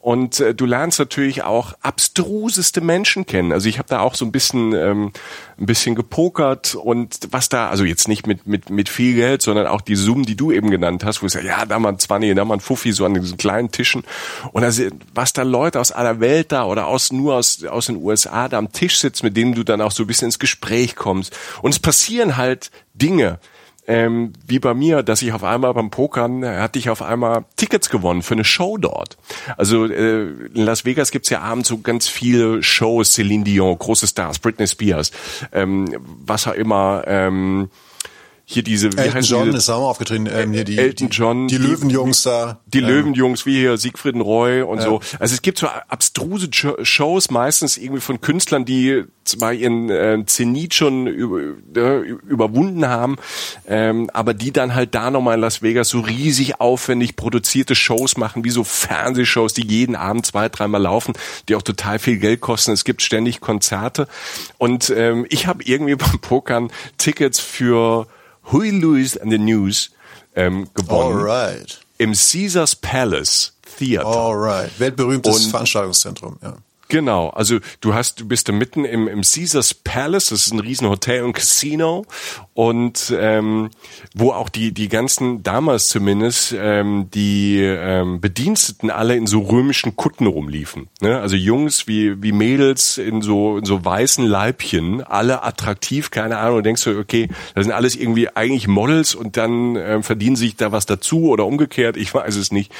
Und äh, du lernst natürlich auch abstruseste Menschen kennen. Also ich habe da auch so ein bisschen ähm, ein bisschen gepokert und was da, also jetzt nicht mit mit mit viel Geld, sondern auch die Summen, die du eben genannt hast, wo es ja, ja, da mal ein 20, da mal ein Fuffi, so an diesen kleinen Tischen. Und also, was da Leute aus aller Welt da oder aus nur aus aus den USA da am Tisch sitzen, mit denen du dann auch so ein bisschen ins Gespräch kommst. Und es passieren halt Dinge ähm, wie bei mir, dass ich auf einmal beim Pokern äh, hatte ich auf einmal Tickets gewonnen für eine Show dort. Also äh, in Las Vegas gibt's ja abends so ganz viele Shows, Celine Dion, große Stars, Britney Spears, ähm, was auch immer. Ähm, hier diese, wie Elton heißt John diese, ist auch mal aufgetreten, ähm, hier die, Elton John, die, die Löwenjungs da. Die ähm, Löwenjungs, wie hier Siegfried Roy und ja. so. Also es gibt so abstruse Shows, meistens irgendwie von Künstlern, die zwar ihren äh, Zenit schon über, äh, überwunden haben, ähm, aber die dann halt da nochmal in Las Vegas so riesig aufwendig produzierte Shows machen, wie so Fernsehshows, die jeden Abend zwei, dreimal laufen, die auch total viel Geld kosten. Es gibt ständig Konzerte und ähm, ich habe irgendwie beim Pokern Tickets für Huey Lewis and the News ähm, gewonnen. Alright. Im Caesars Palace Theater. Alright. Weltberühmtes und, Veranstaltungszentrum, ja. Genau, also du hast, du bist da mitten im, im Caesars Palace, das ist ein riesen Hotel und Casino und ähm, wo auch die die ganzen damals zumindest ähm, die ähm, Bediensteten alle in so römischen Kutten rumliefen, ne? Also Jungs wie wie Mädels in so in so weißen Leibchen, alle attraktiv, keine Ahnung, und denkst du, okay, das sind alles irgendwie eigentlich Models und dann ähm, verdienen sich da was dazu oder umgekehrt, ich weiß es nicht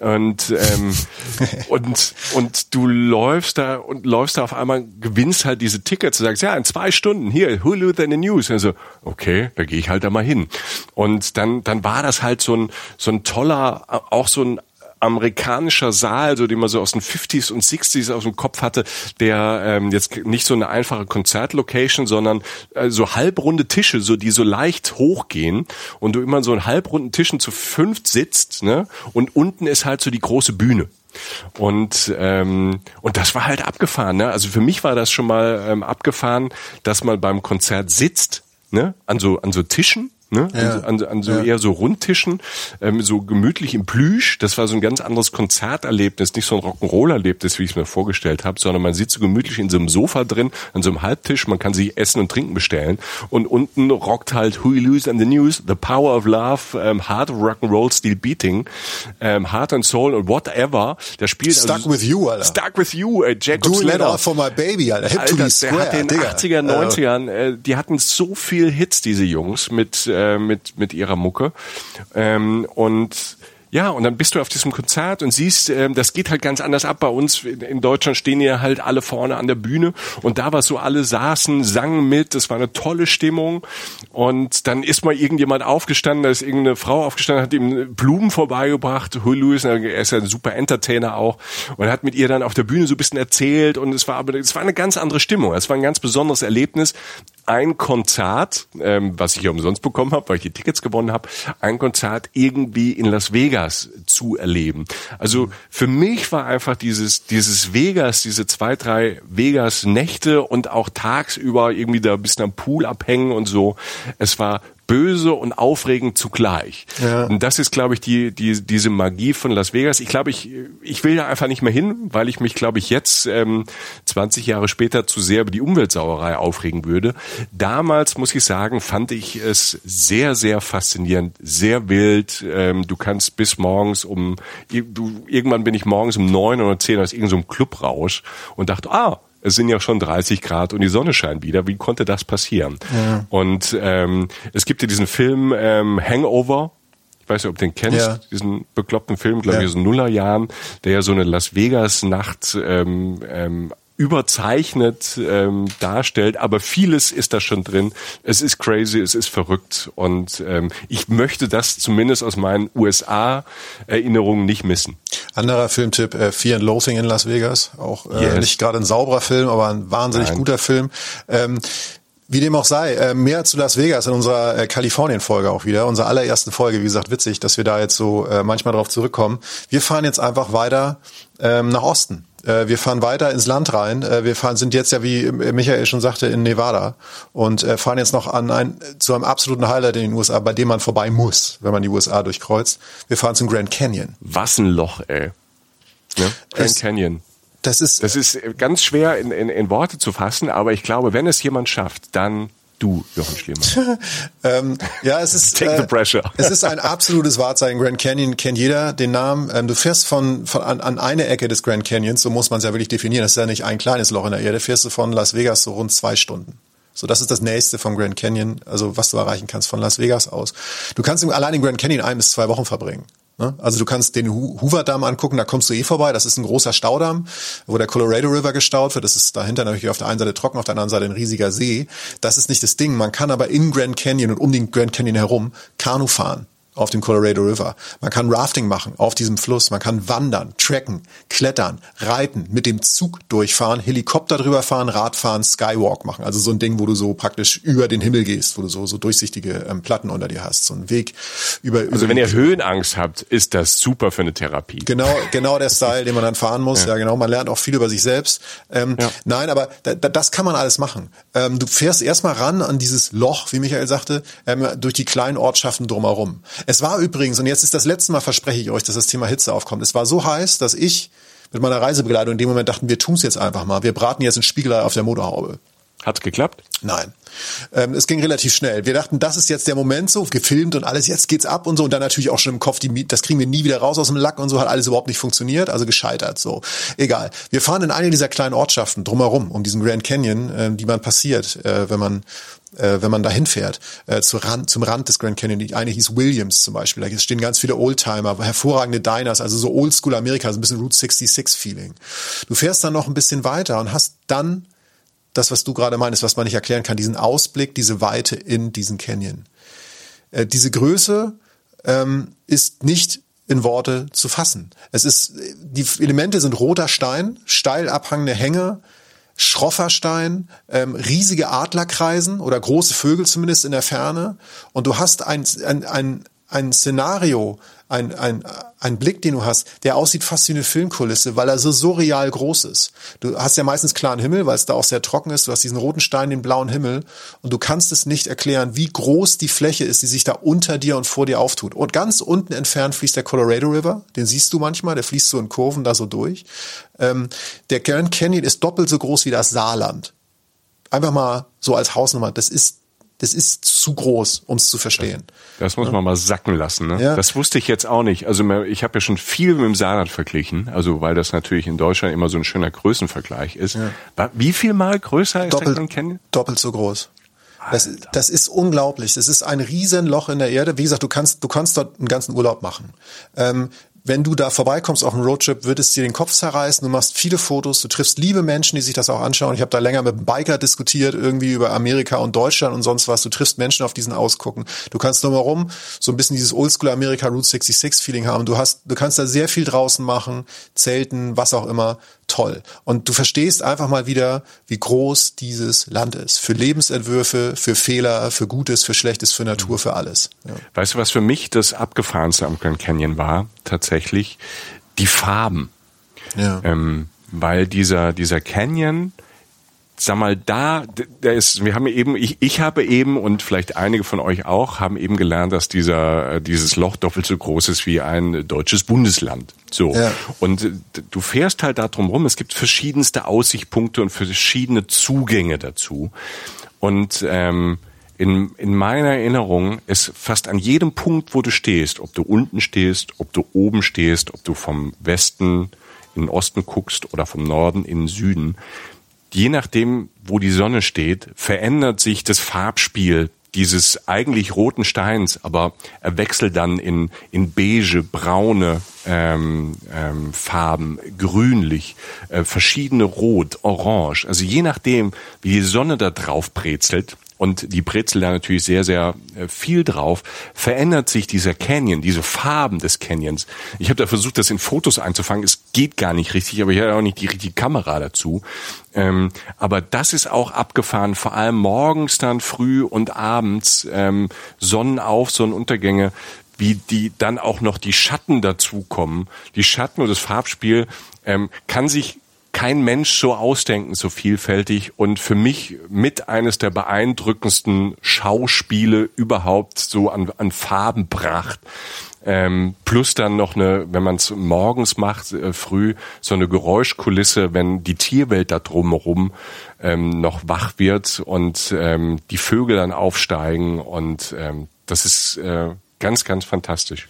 und ähm, und und du läufst da und läufst da auf einmal gewinnst halt diese Tickets du sagst ja in zwei Stunden hier Hulu in the News. Also okay da gehe ich halt da mal hin. Und dann dann war das halt so ein so ein toller auch so ein amerikanischer Saal, so den man so aus den 50s und 60s aus dem Kopf hatte, der ähm, jetzt nicht so eine einfache Konzertlocation, sondern äh, so halbrunde Tische, so die so leicht hochgehen und du immer so in halbrunden Tischen zu fünft sitzt, ne? Und unten ist halt so die große Bühne. Und ähm, und das war halt abgefahren. Ne? Also für mich war das schon mal ähm, abgefahren, dass man beim Konzert sitzt, ne? An so an so Tischen Ne? Ja. An, an, so ja. eher so Rundtischen, ähm, so gemütlich im Plüsch. Das war so ein ganz anderes Konzerterlebnis, nicht so ein Rock'n'Roll-Erlebnis, wie ich es mir vorgestellt habe, sondern man sitzt so gemütlich in so einem Sofa drin, an so einem Halbtisch, man kann sich Essen und Trinken bestellen und unten rockt halt Who You Lose and the News, The Power of Love, ähm, Heart of Rock'n'Roll, Steel Beating, ähm, Heart and Soul und whatever. Der spielt Stuck also, with You, Alter. Stuck with You, äh, Jacob Doing Slater. It for my baby, Alter. Hip Alter, to der hat in den 80er, 90ern, äh, die hatten so viel Hits, diese Jungs, mit äh, mit, mit ihrer Mucke. Ähm, und ja, und dann bist du auf diesem Konzert und siehst, ähm, das geht halt ganz anders ab. Bei uns. In Deutschland stehen ja halt alle vorne an der Bühne. Und da war so, alle saßen, sangen mit, es war eine tolle Stimmung. Und dann ist mal irgendjemand aufgestanden, da ist irgendeine Frau aufgestanden, hat ihm Blumen vorbeigebracht, Huey Lewis, er ist ja ein super Entertainer auch. Und hat mit ihr dann auf der Bühne so ein bisschen erzählt. Und es war aber, es war eine ganz andere Stimmung, es war ein ganz besonderes Erlebnis, ein Konzert, ähm, was ich ja umsonst bekommen habe, weil ich die Tickets gewonnen habe, ein Konzert irgendwie in Las Vegas zu erleben. Also für mich war einfach dieses dieses Vegas, diese zwei drei Vegas Nächte und auch tagsüber irgendwie da ein bisschen am Pool abhängen und so. Es war böse und aufregend zugleich. Ja. Und das ist, glaube ich, die, die, diese Magie von Las Vegas. Ich glaube, ich, ich will da einfach nicht mehr hin, weil ich mich, glaube ich, jetzt ähm, 20 Jahre später zu sehr über die Umweltsauerei aufregen würde. Damals, muss ich sagen, fand ich es sehr, sehr faszinierend, sehr wild. Ähm, du kannst bis morgens um, du, irgendwann bin ich morgens um neun oder zehn aus irgendeinem so Clubrausch und dachte, ah, es sind ja schon 30 Grad und die Sonne scheint wieder. Wie konnte das passieren? Ja. Und ähm, es gibt ja diesen Film ähm, Hangover. Ich weiß nicht, ob du den kennst, ja. diesen bekloppten Film, glaube ich, aus den Nullerjahren, der ja so eine Las Vegas-Nacht ähm, ähm, überzeichnet ähm, darstellt, aber vieles ist da schon drin. Es ist crazy, es ist verrückt und ähm, ich möchte das zumindest aus meinen USA-Erinnerungen nicht missen. Anderer Filmtipp, äh, Fear and Loathing in Las Vegas, auch äh, yes. nicht gerade ein sauberer Film, aber ein wahnsinnig Nein. guter Film. Ähm, wie dem auch sei, äh, mehr zu Las Vegas in unserer äh, Kalifornien-Folge auch wieder, unserer allerersten Folge, wie gesagt, witzig, dass wir da jetzt so äh, manchmal drauf zurückkommen. Wir fahren jetzt einfach weiter ähm, nach Osten Äh, wir fahren weiter ins Land rein. Äh, wir fahren, sind jetzt ja, wie Michael schon sagte, in Nevada und äh, fahren jetzt noch an ein, zu einem absoluten Highlight in den USA, bei dem man vorbei muss, wenn man die USA durchkreuzt. Wir fahren zum Grand Canyon. Was ein Loch, ey. Ne? Grand es, Canyon. Das ist, das ist ganz schwer in, in, in Worte zu fassen, aber ich glaube, wenn es jemand schafft, dann du, Jochen Schliemann? ähm, ja, es ist, Take the pressure. Äh, es ist ein absolutes Wahrzeichen. Grand Canyon kennt jeder den Namen. Ähm, du fährst von, von an, an eine Ecke des Grand Canyons, so muss man es ja wirklich definieren. Das ist ja nicht ein kleines Loch in der Erde. Fährst du von Las Vegas so rund zwei Stunden. So, das ist das nächste vom Grand Canyon, also was du erreichen kannst von Las Vegas aus. Du kannst allein im Grand Canyon ein bis zwei Wochen verbringen. Ne? Also du kannst den Hoover-Damm angucken, da kommst du eh vorbei. Das ist ein großer Staudamm, wo der Colorado River gestaut wird. Das ist dahinter natürlich auf der einen Seite trocken, auf der anderen Seite ein riesiger See. Das ist nicht das Ding. Man kann aber in Grand Canyon und um den Grand Canyon herum Kanu fahren auf dem Colorado River. Man kann Rafting machen auf diesem Fluss. Man kann wandern, trekken, klettern, reiten, mit dem Zug durchfahren, Helikopter drüber fahren, Radfahren, Skywalk machen. Also so ein Ding, wo du so praktisch über den Himmel gehst, wo du so, so durchsichtige ähm, Platten unter dir hast. So ein Weg über, Also über wenn ihr Höhenangst habt, ist das super für eine Therapie. Genau, genau der Style, den man dann fahren muss. Ja, ja genau. Man lernt auch viel über sich selbst. Ähm, ja. Nein, aber da, das kann man alles machen. Ähm, du fährst erstmal ran an dieses Loch, wie Michael sagte, ähm, durch die kleinen Ortschaften drumherum. Es war übrigens, und jetzt ist das letzte Mal, verspreche ich euch, dass das Thema Hitze aufkommt. Es war so heiß, dass ich mit meiner Reisebegleitung in dem Moment dachten, wir tun es jetzt einfach mal. Wir braten jetzt ein Spiegelei auf der Motorhaube. Hat's geklappt? Nein. Ähm, es ging relativ schnell. Wir dachten, das ist jetzt der Moment so, gefilmt und alles, jetzt geht's ab und so. Und dann natürlich auch schon im Kopf, die, das kriegen wir nie wieder raus aus dem Lack und so, hat alles überhaupt nicht funktioniert, also gescheitert, so. Egal. Wir fahren in eine dieser kleinen Ortschaften drumherum, um diesen Grand Canyon, äh, die man passiert, äh, wenn man äh, wenn man da hinfährt, äh, zu Rand, zum Rand des Grand Canyon. Die eine hieß Williams zum Beispiel. Da stehen ganz viele Oldtimer, hervorragende Diners, also so Oldschool Amerika, so ein bisschen Route 66 Feeling. Du fährst dann noch ein bisschen weiter und hast dann das, was du gerade meinst, was man nicht erklären kann, diesen Ausblick, diese Weite in diesen Canyon. Äh, diese Größe ähm, ist nicht in Worte zu fassen. Es ist, die Elemente sind roter Stein, steil abhangende Hänge, schroffer Stein, ähm, riesige Adlerkreisen oder große Vögel zumindest in der Ferne. Und du hast ein, ein, ein, ein Szenario, ein, ein, ein Blick, den du hast, der aussieht fast wie eine Filmkulisse, weil er so surreal groß ist. Du hast ja meistens klaren Himmel, weil es da auch sehr trocken ist. Du hast diesen roten Stein, den blauen Himmel und du kannst es nicht erklären, wie groß die Fläche ist, die sich da unter dir und vor dir auftut. Und ganz unten entfernt fließt der Colorado River, den siehst du manchmal, der fließt so in Kurven da so durch. Ähm, der Grand Canyon ist doppelt so groß wie das Saarland. Einfach mal so als Hausnummer. Das ist das ist zu groß, um es zu verstehen. Das, das muss ja. man mal sacken lassen. Ne? Ja. Das wusste ich jetzt auch nicht. Also ich habe ja schon viel mit dem Saarland verglichen, also weil das natürlich in Deutschland immer so ein schöner Größenvergleich ist. Ja. Wie viel mal größer ist doppelt, der Doppelt so groß. Das, das ist unglaublich. Das ist ein Riesenloch in der Erde. Wie gesagt, du kannst, du kannst dort einen ganzen Urlaub machen. Ähm, wenn du da vorbeikommst auf einem Roadtrip, wird es dir den Kopf zerreißen. Du machst viele Fotos, du triffst liebe Menschen, die sich das auch anschauen. Ich habe da länger mit einem Biker diskutiert, irgendwie über Amerika und Deutschland und sonst was. Du triffst Menschen auf diesen Ausgucken. Du kannst drumherum so ein bisschen dieses Oldschool Amerika Route 66 Feeling haben. Du hast, du kannst da sehr viel draußen machen, zelten, was auch immer. Toll. Und du verstehst einfach mal wieder, wie groß dieses Land ist. Für Lebensentwürfe, für Fehler, für Gutes, für Schlechtes, für Natur, für alles. Ja. Weißt du, was für mich das abgefahrenste am Grand Canyon war? Tatsächlich tatsächlich die Farben. Ja. Ähm, weil dieser, dieser Canyon, sag mal, da, der ist, wir haben eben, ich, ich habe eben und vielleicht einige von euch auch, haben eben gelernt, dass dieser, dieses Loch doppelt so groß ist wie ein deutsches Bundesland. So. Ja. Und äh, du fährst halt da drum rum. Es gibt verschiedenste Aussichtspunkte und verschiedene Zugänge dazu. Und ähm, in, in meiner Erinnerung ist fast an jedem Punkt, wo du stehst, ob du unten stehst, ob du oben stehst, ob du vom Westen in den Osten guckst oder vom Norden in den Süden, je nachdem, wo die Sonne steht, verändert sich das Farbspiel dieses eigentlich roten Steins, aber er wechselt dann in, in beige, braune ähm, ähm, Farben, grünlich, äh, verschiedene Rot, Orange. Also je nachdem, wie die Sonne da drauf brezelt, und die Brezel da natürlich sehr, sehr äh, viel drauf, verändert sich dieser Canyon, diese Farben des Canyons. Ich habe da versucht, das in Fotos einzufangen. Es geht gar nicht richtig, aber ich hatte auch nicht die richtige Kamera dazu. Ähm, aber das ist auch abgefahren, vor allem morgens dann früh und abends ähm, Sonnenauf, Sonnenuntergänge, wie die dann auch noch die Schatten dazukommen. Die Schatten und das Farbspiel ähm, kann sich kein Mensch so ausdenken, so vielfältig und für mich mit eines der beeindruckendsten Schauspiele überhaupt so an, an Farbenpracht. Ähm, plus dann noch eine, wenn man es morgens macht, äh, früh, so eine Geräuschkulisse, wenn die Tierwelt da drumherum ähm, noch wach wird und ähm, die Vögel dann aufsteigen und ähm, das ist äh, ganz, ganz fantastisch.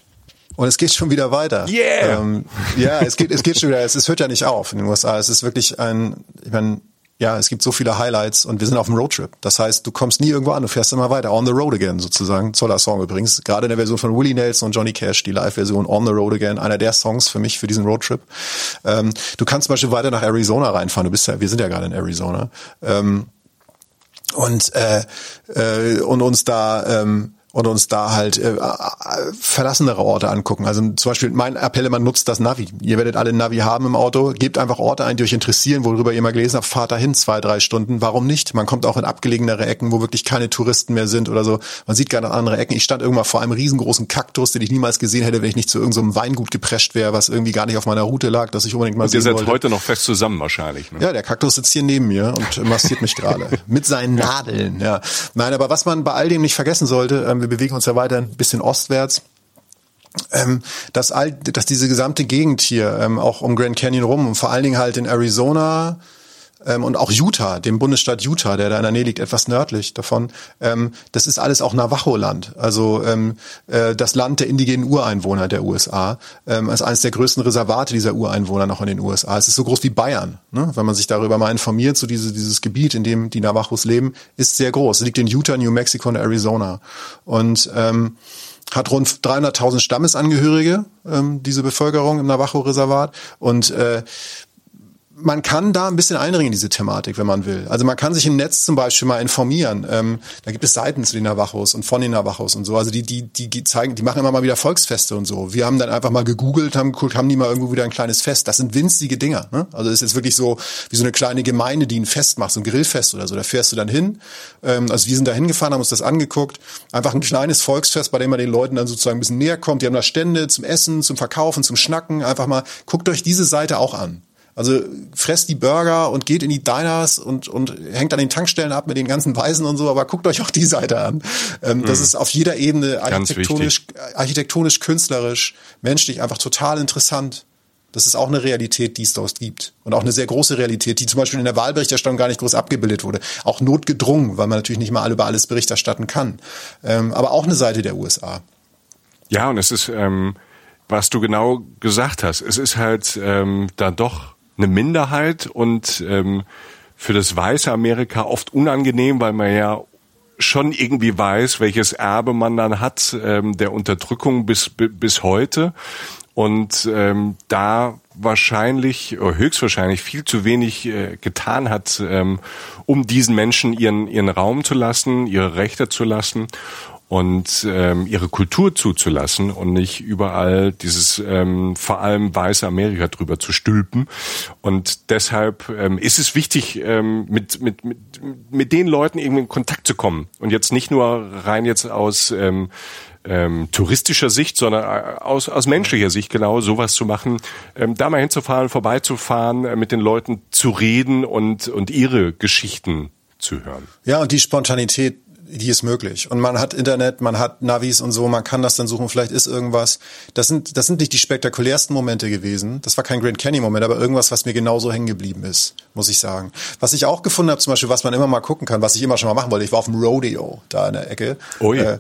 Und es geht schon wieder weiter. Yeah! Ähm, ja, es geht, es geht schon wieder, es, es hört ja nicht auf in den USA. Es ist wirklich ein, ich meine, ja, es gibt so viele Highlights und wir sind auf dem Roadtrip. Das heißt, du kommst nie irgendwo an, du fährst immer weiter. On the Road Again sozusagen. Toller Song übrigens. Gerade in der Version von Willie Nelson und Johnny Cash, die Live-Version On the Road Again, einer der Songs für mich für diesen Roadtrip. Ähm, du kannst zum Beispiel weiter nach Arizona reinfahren. Du bist ja, wir sind ja gerade in Arizona. Ähm, und, äh, äh, und uns da ähm, und uns da halt äh, äh, verlassenere Orte angucken. Also zum Beispiel mein Appell, man nutzt das Navi. Ihr werdet alle Navi haben im Auto. Gebt einfach Orte ein, die euch interessieren, worüber ihr mal gelesen habt. Fahrt dahin zwei, drei Stunden. Warum nicht? Man kommt auch in abgelegenere Ecken, wo wirklich keine Touristen mehr sind oder so. Man sieht gerne andere Ecken. Ich stand irgendwann vor einem riesengroßen Kaktus, den ich niemals gesehen hätte, wenn ich nicht zu irgendeinem so Weingut geprescht wäre, was irgendwie gar nicht auf meiner Route lag, dass ich unbedingt mal und sehen wollte. Ihr seid heute noch fest zusammen wahrscheinlich. Ne? Ja, der Kaktus sitzt hier neben mir und massiert mich gerade mit seinen Nadeln. Ja, nein, aber was man bei all dem nicht vergessen sollte, ähm, wir bewegen uns ja weiter ein bisschen ostwärts, ähm, dass, all, dass diese gesamte Gegend hier, ähm, auch um Grand Canyon rum und vor allen Dingen halt in Arizona, ähm, und auch Utah, dem Bundesstaat Utah, der da in der Nähe liegt, etwas nördlich davon, ähm, das ist alles auch Navajo-Land, also ähm, äh, das Land der indigenen Ureinwohner der USA, ähm, als eines der größten Reservate dieser Ureinwohner noch in den USA. Es ist so groß wie Bayern, ne? wenn man sich darüber mal informiert, so diese, dieses Gebiet, in dem die Navajos leben, ist sehr groß. Es liegt in Utah, New Mexico und Arizona. Und ähm, hat rund 300.000 Stammesangehörige, ähm, diese Bevölkerung im Navajo-Reservat. Und äh, man kann da ein bisschen einringen in diese Thematik, wenn man will. Also man kann sich im Netz zum Beispiel mal informieren. Ähm, da gibt es Seiten zu den Navajos und von den Navajos und so. Also die, die, die zeigen, die machen immer mal wieder Volksfeste und so. Wir haben dann einfach mal gegoogelt, haben geguckt, haben die mal irgendwo wieder ein kleines Fest. Das sind winzige Dinger. Ne? Also das ist jetzt wirklich so wie so eine kleine Gemeinde, die ein Fest macht, so ein Grillfest oder so. Da fährst du dann hin. Ähm, also wir sind da hingefahren, haben uns das angeguckt. Einfach ein kleines Volksfest, bei dem man den Leuten dann sozusagen ein bisschen näher kommt. Die haben da Stände zum Essen, zum Verkaufen, zum Schnacken. Einfach mal, guckt euch diese Seite auch an. Also fresst die Burger und geht in die Diners und, und hängt an den Tankstellen ab mit den ganzen Weisen und so, aber guckt euch auch die Seite an. Ähm, mhm. Das ist auf jeder Ebene architektonisch, architektonisch, künstlerisch, menschlich einfach total interessant. Das ist auch eine Realität, die es dort gibt. Und auch eine sehr große Realität, die zum Beispiel in der Wahlberichterstattung gar nicht groß abgebildet wurde. Auch notgedrungen, weil man natürlich nicht mal über alles Bericht erstatten kann. Ähm, aber auch eine Seite der USA. Ja, und es ist, ähm, was du genau gesagt hast, es ist halt ähm, da doch eine Minderheit und ähm, für das weiße Amerika oft unangenehm, weil man ja schon irgendwie weiß, welches Erbe man dann hat, ähm, der Unterdrückung bis, bis heute. Und ähm, da wahrscheinlich, oder höchstwahrscheinlich viel zu wenig äh, getan hat, ähm, um diesen Menschen ihren, ihren Raum zu lassen, ihre Rechte zu lassen und ähm, ihre Kultur zuzulassen und nicht überall dieses ähm, vor allem weiße Amerika drüber zu stülpen. Und deshalb ähm, ist es wichtig, ähm, mit, mit, mit, mit den Leuten irgendwie in Kontakt zu kommen. Und jetzt nicht nur rein jetzt aus ähm, ähm, touristischer Sicht, sondern äh, aus, aus menschlicher Sicht genau sowas zu machen, ähm, da mal hinzufahren, vorbeizufahren, äh, mit den Leuten zu reden und, und ihre Geschichten zu hören. Ja, und die Spontanität die ist möglich. Und man hat Internet, man hat Navis und so, man kann das dann suchen, vielleicht ist irgendwas. Das sind, das sind nicht die spektakulärsten Momente gewesen. Das war kein Grand Canyon-Moment, aber irgendwas, was mir genauso hängen geblieben ist, muss ich sagen. Was ich auch gefunden habe, zum Beispiel, was man immer mal gucken kann, was ich immer schon mal machen wollte, ich war auf dem Rodeo da in der Ecke. Oh ja. Äh,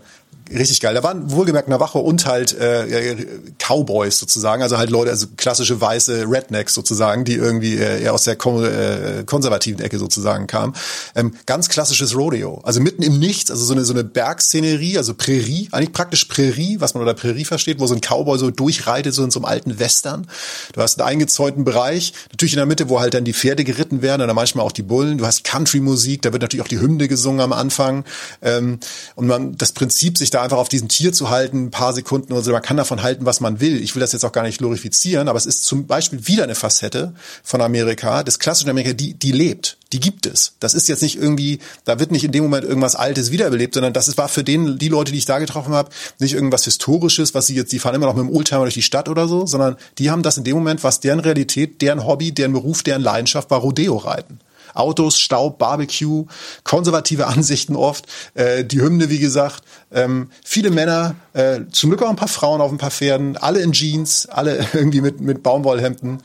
richtig geil. Da waren wohlgemerkt Navajo und halt äh, Cowboys sozusagen, also halt Leute, also klassische weiße Rednecks sozusagen, die irgendwie äh, eher aus der kon äh, konservativen Ecke sozusagen kamen. Ähm, ganz klassisches Rodeo, also mitten im Nichts, also so eine so eine Bergszenerie, also Prärie, eigentlich praktisch Prärie, was man unter Prärie versteht, wo so ein Cowboy so durchreitet, so in so einem alten Western. Du hast einen eingezäunten Bereich, natürlich in der Mitte, wo halt dann die Pferde geritten werden oder manchmal auch die Bullen. Du hast Country-Musik, da wird natürlich auch die Hymne gesungen am Anfang. Ähm, und man das Prinzip, sich da einfach auf diesem Tier zu halten, ein paar Sekunden oder so. Man kann davon halten, was man will. Ich will das jetzt auch gar nicht glorifizieren, aber es ist zum Beispiel wieder eine Facette von Amerika, des klassischen Amerika, die, die lebt. Die gibt es. Das ist jetzt nicht irgendwie, da wird nicht in dem Moment irgendwas Altes wiederbelebt, sondern das war für den, die Leute, die ich da getroffen habe, nicht irgendwas Historisches, was sie jetzt, die fahren immer noch mit dem Oldtimer durch die Stadt oder so, sondern die haben das in dem Moment, was deren Realität, deren Hobby, deren Beruf, deren Leidenschaft war Rodeo reiten. Autos, Staub, Barbecue, konservative Ansichten oft, äh, die Hymne, wie gesagt, ähm, viele Männer, äh, zum Glück auch ein paar Frauen auf ein paar Pferden, alle in Jeans, alle irgendwie mit, mit Baumwollhemden.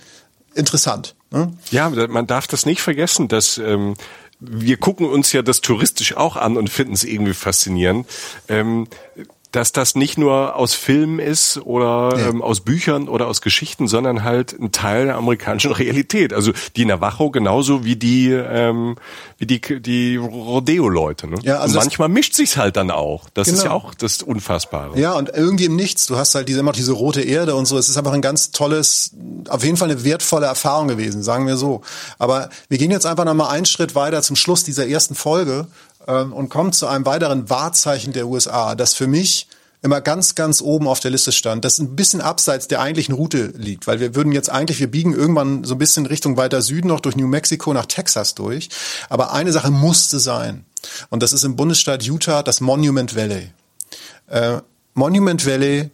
Interessant. Ne? Ja, man darf das nicht vergessen, dass ähm, wir gucken uns ja das touristisch auch an und finden es irgendwie faszinierend. Ähm, dass das nicht nur aus Filmen ist oder ja. ähm, aus Büchern oder aus Geschichten, sondern halt ein Teil der amerikanischen Realität. Also die Navajo genauso wie die ähm, wie die die Rodeo-Leute. Ne? Ja, also und manchmal mischt sich's halt dann auch. Das genau. ist ja auch das Unfassbare. Ja, und irgendwie im Nichts. Du hast halt diese immer diese rote Erde und so. Es ist einfach ein ganz tolles, auf jeden Fall eine wertvolle Erfahrung gewesen, sagen wir so. Aber wir gehen jetzt einfach noch mal einen Schritt weiter zum Schluss dieser ersten Folge ähm, und kommt zu einem weiteren Wahrzeichen der USA, das für mich immer ganz, ganz oben auf der Liste stand, das ein bisschen abseits der eigentlichen Route liegt, weil wir würden jetzt eigentlich, wir biegen irgendwann so ein bisschen Richtung weiter Süden noch durch New Mexico nach Texas durch. Aber eine Sache musste sein. Und das ist im Bundesstaat Utah das Monument Valley. Äh, Monument Valley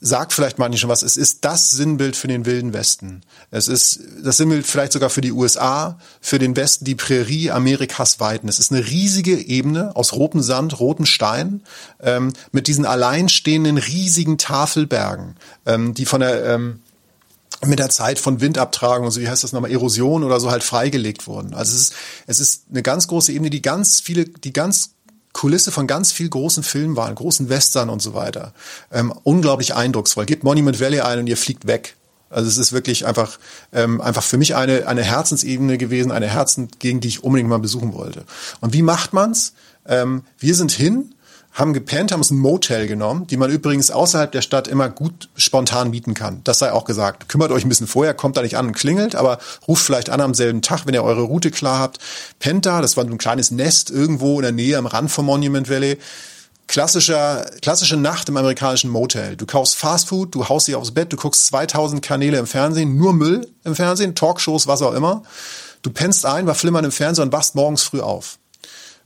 sagt vielleicht manchen schon was. Es ist das Sinnbild für den Wilden Westen. Es ist das Sinnbild vielleicht sogar für die USA, für den Westen, die Prärie Amerikas weiten. Es ist eine riesige Ebene aus rotem Sand, rotem Stein, ähm, mit diesen alleinstehenden riesigen Tafelbergen, ähm, die von der ähm, mit der Zeit von Windabtragung, also wie heißt das nochmal, Erosion oder so halt freigelegt wurden. Also es ist, es ist eine ganz große Ebene, die ganz viele, die ganz Kulisse von ganz viel großen Filmen waren, großen Western und so weiter. Ähm, unglaublich eindrucksvoll. Gebt Monument Valley ein und ihr fliegt weg. Also es ist wirklich einfach, ähm, einfach für mich eine, eine Herzensebene gewesen, eine Herzensgegend, die ich unbedingt mal besuchen wollte. Und wie macht man's? Ähm, wir sind hin haben gepennt, haben uns ein Motel genommen, die man übrigens außerhalb der Stadt immer gut spontan mieten kann. Das sei auch gesagt. Kümmert euch ein bisschen vorher, kommt da nicht an und klingelt, aber ruft vielleicht an am selben Tag, wenn ihr eure Route klar habt. Pennt da, das war so ein kleines Nest irgendwo in der Nähe am Rand vom Monument Valley. Klassischer, klassische Nacht im amerikanischen Motel. Du kaufst Fastfood, du haust dich aufs Bett, du guckst 2000 Kanäle im Fernsehen, nur Müll im Fernsehen, Talkshows, was auch immer. Du pennst ein, war flimmern im Fernsehen und wachst morgens früh auf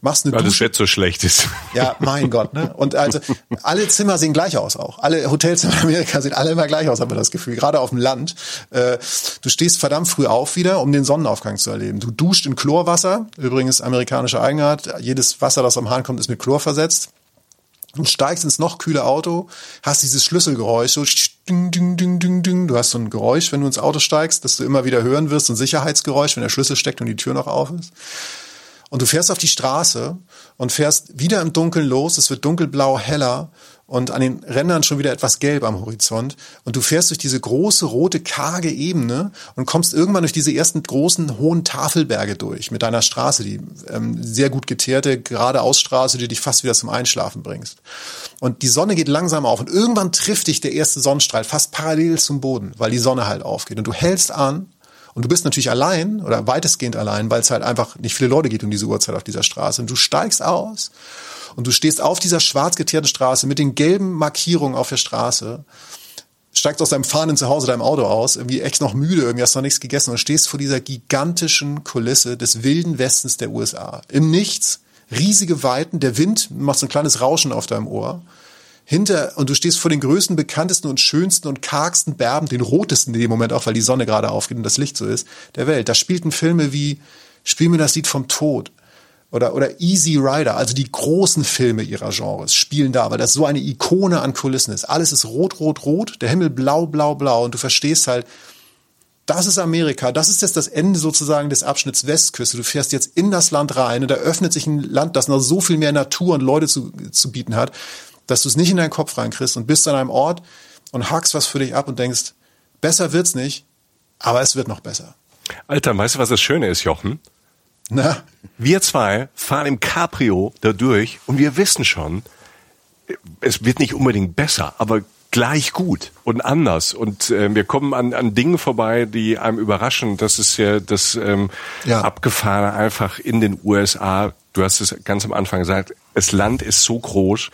machst eine Weil Dusche. das Bett so schlecht ist. Ja, mein Gott, ne? Und also alle Zimmer sehen gleich aus auch. Alle Hotelzimmer in Amerika sehen alle immer gleich aus, haben wir das Gefühl. Gerade auf dem Land. Äh, du stehst verdammt früh auf wieder, um den Sonnenaufgang zu erleben. Du duscht in Chlorwasser. Übrigens amerikanische Eigenart. Jedes Wasser, das am Hahn kommt, ist mit Chlor versetzt. Du steigst ins noch kühle Auto, hast dieses Schlüsselgeräusch, so ding, ding, ding, ding, ding. Du hast so ein Geräusch, wenn du ins Auto steigst, das du immer wieder hören wirst, so ein Sicherheitsgeräusch, wenn der Schlüssel steckt und die Tür noch auf ist. Und du fährst auf die Straße und fährst wieder im Dunkeln los. Es wird dunkelblau heller und an den Rändern schon wieder etwas gelb am Horizont. Und du fährst durch diese große, rote, karge Ebene und kommst irgendwann durch diese ersten großen, hohen Tafelberge durch mit deiner Straße, die ähm, sehr gut geteerte, gerade Ausstraße, die dich fast wieder zum Einschlafen bringst. Und die Sonne geht langsam auf und irgendwann trifft dich der erste Sonnenstrahl fast parallel zum Boden, weil die Sonne halt aufgeht. Und du hältst an und du bist natürlich allein oder weitestgehend allein, weil es halt einfach nicht viele Leute gibt um diese Uhrzeit auf dieser Straße. Und du steigst aus und du stehst auf dieser schwarz geteerten Straße mit den gelben Markierungen auf der Straße, steigst aus deinem fahrenden Zuhause, deinem Auto aus, irgendwie echt noch müde, irgendwie hast noch nichts gegessen und stehst vor dieser gigantischen Kulisse des wilden Westens der USA. Im Nichts, riesige Weiten, der Wind macht so ein kleines Rauschen auf deinem Ohr hinter, und du stehst vor den größten, bekanntesten und schönsten und kargsten Berben, den rotesten in dem Moment auch, weil die Sonne gerade aufgeht und das Licht so ist, der Welt. Da spielten Filme wie Spiel mir das Lied vom Tod oder, oder Easy Rider, also die großen Filme ihrer Genres spielen da, weil das so eine Ikone an Kulissen ist. Alles ist rot, rot, rot, der Himmel blau, blau, blau und du verstehst halt, das ist Amerika, das ist jetzt das Ende sozusagen des Abschnitts Westküste. Du fährst jetzt in das Land rein und da öffnet sich ein Land, das noch so viel mehr Natur und Leute zu, zu bieten hat dass du es nicht in deinen Kopf reinkriegst und bist an einem Ort und hackst was für dich ab und denkst, besser wird's nicht, aber es wird noch besser. Alter, weißt du, was das Schöne ist, Jochen? Na? Wir zwei fahren im Cabrio da durch und wir wissen schon, es wird nicht unbedingt besser, aber gleich gut und anders. Und äh, wir kommen an, an Dingen vorbei, die einem überraschen. Das ist ja das ähm, ja. Abgefahrene einfach in den USA. Du hast es ganz am Anfang gesagt, das Land ist so groß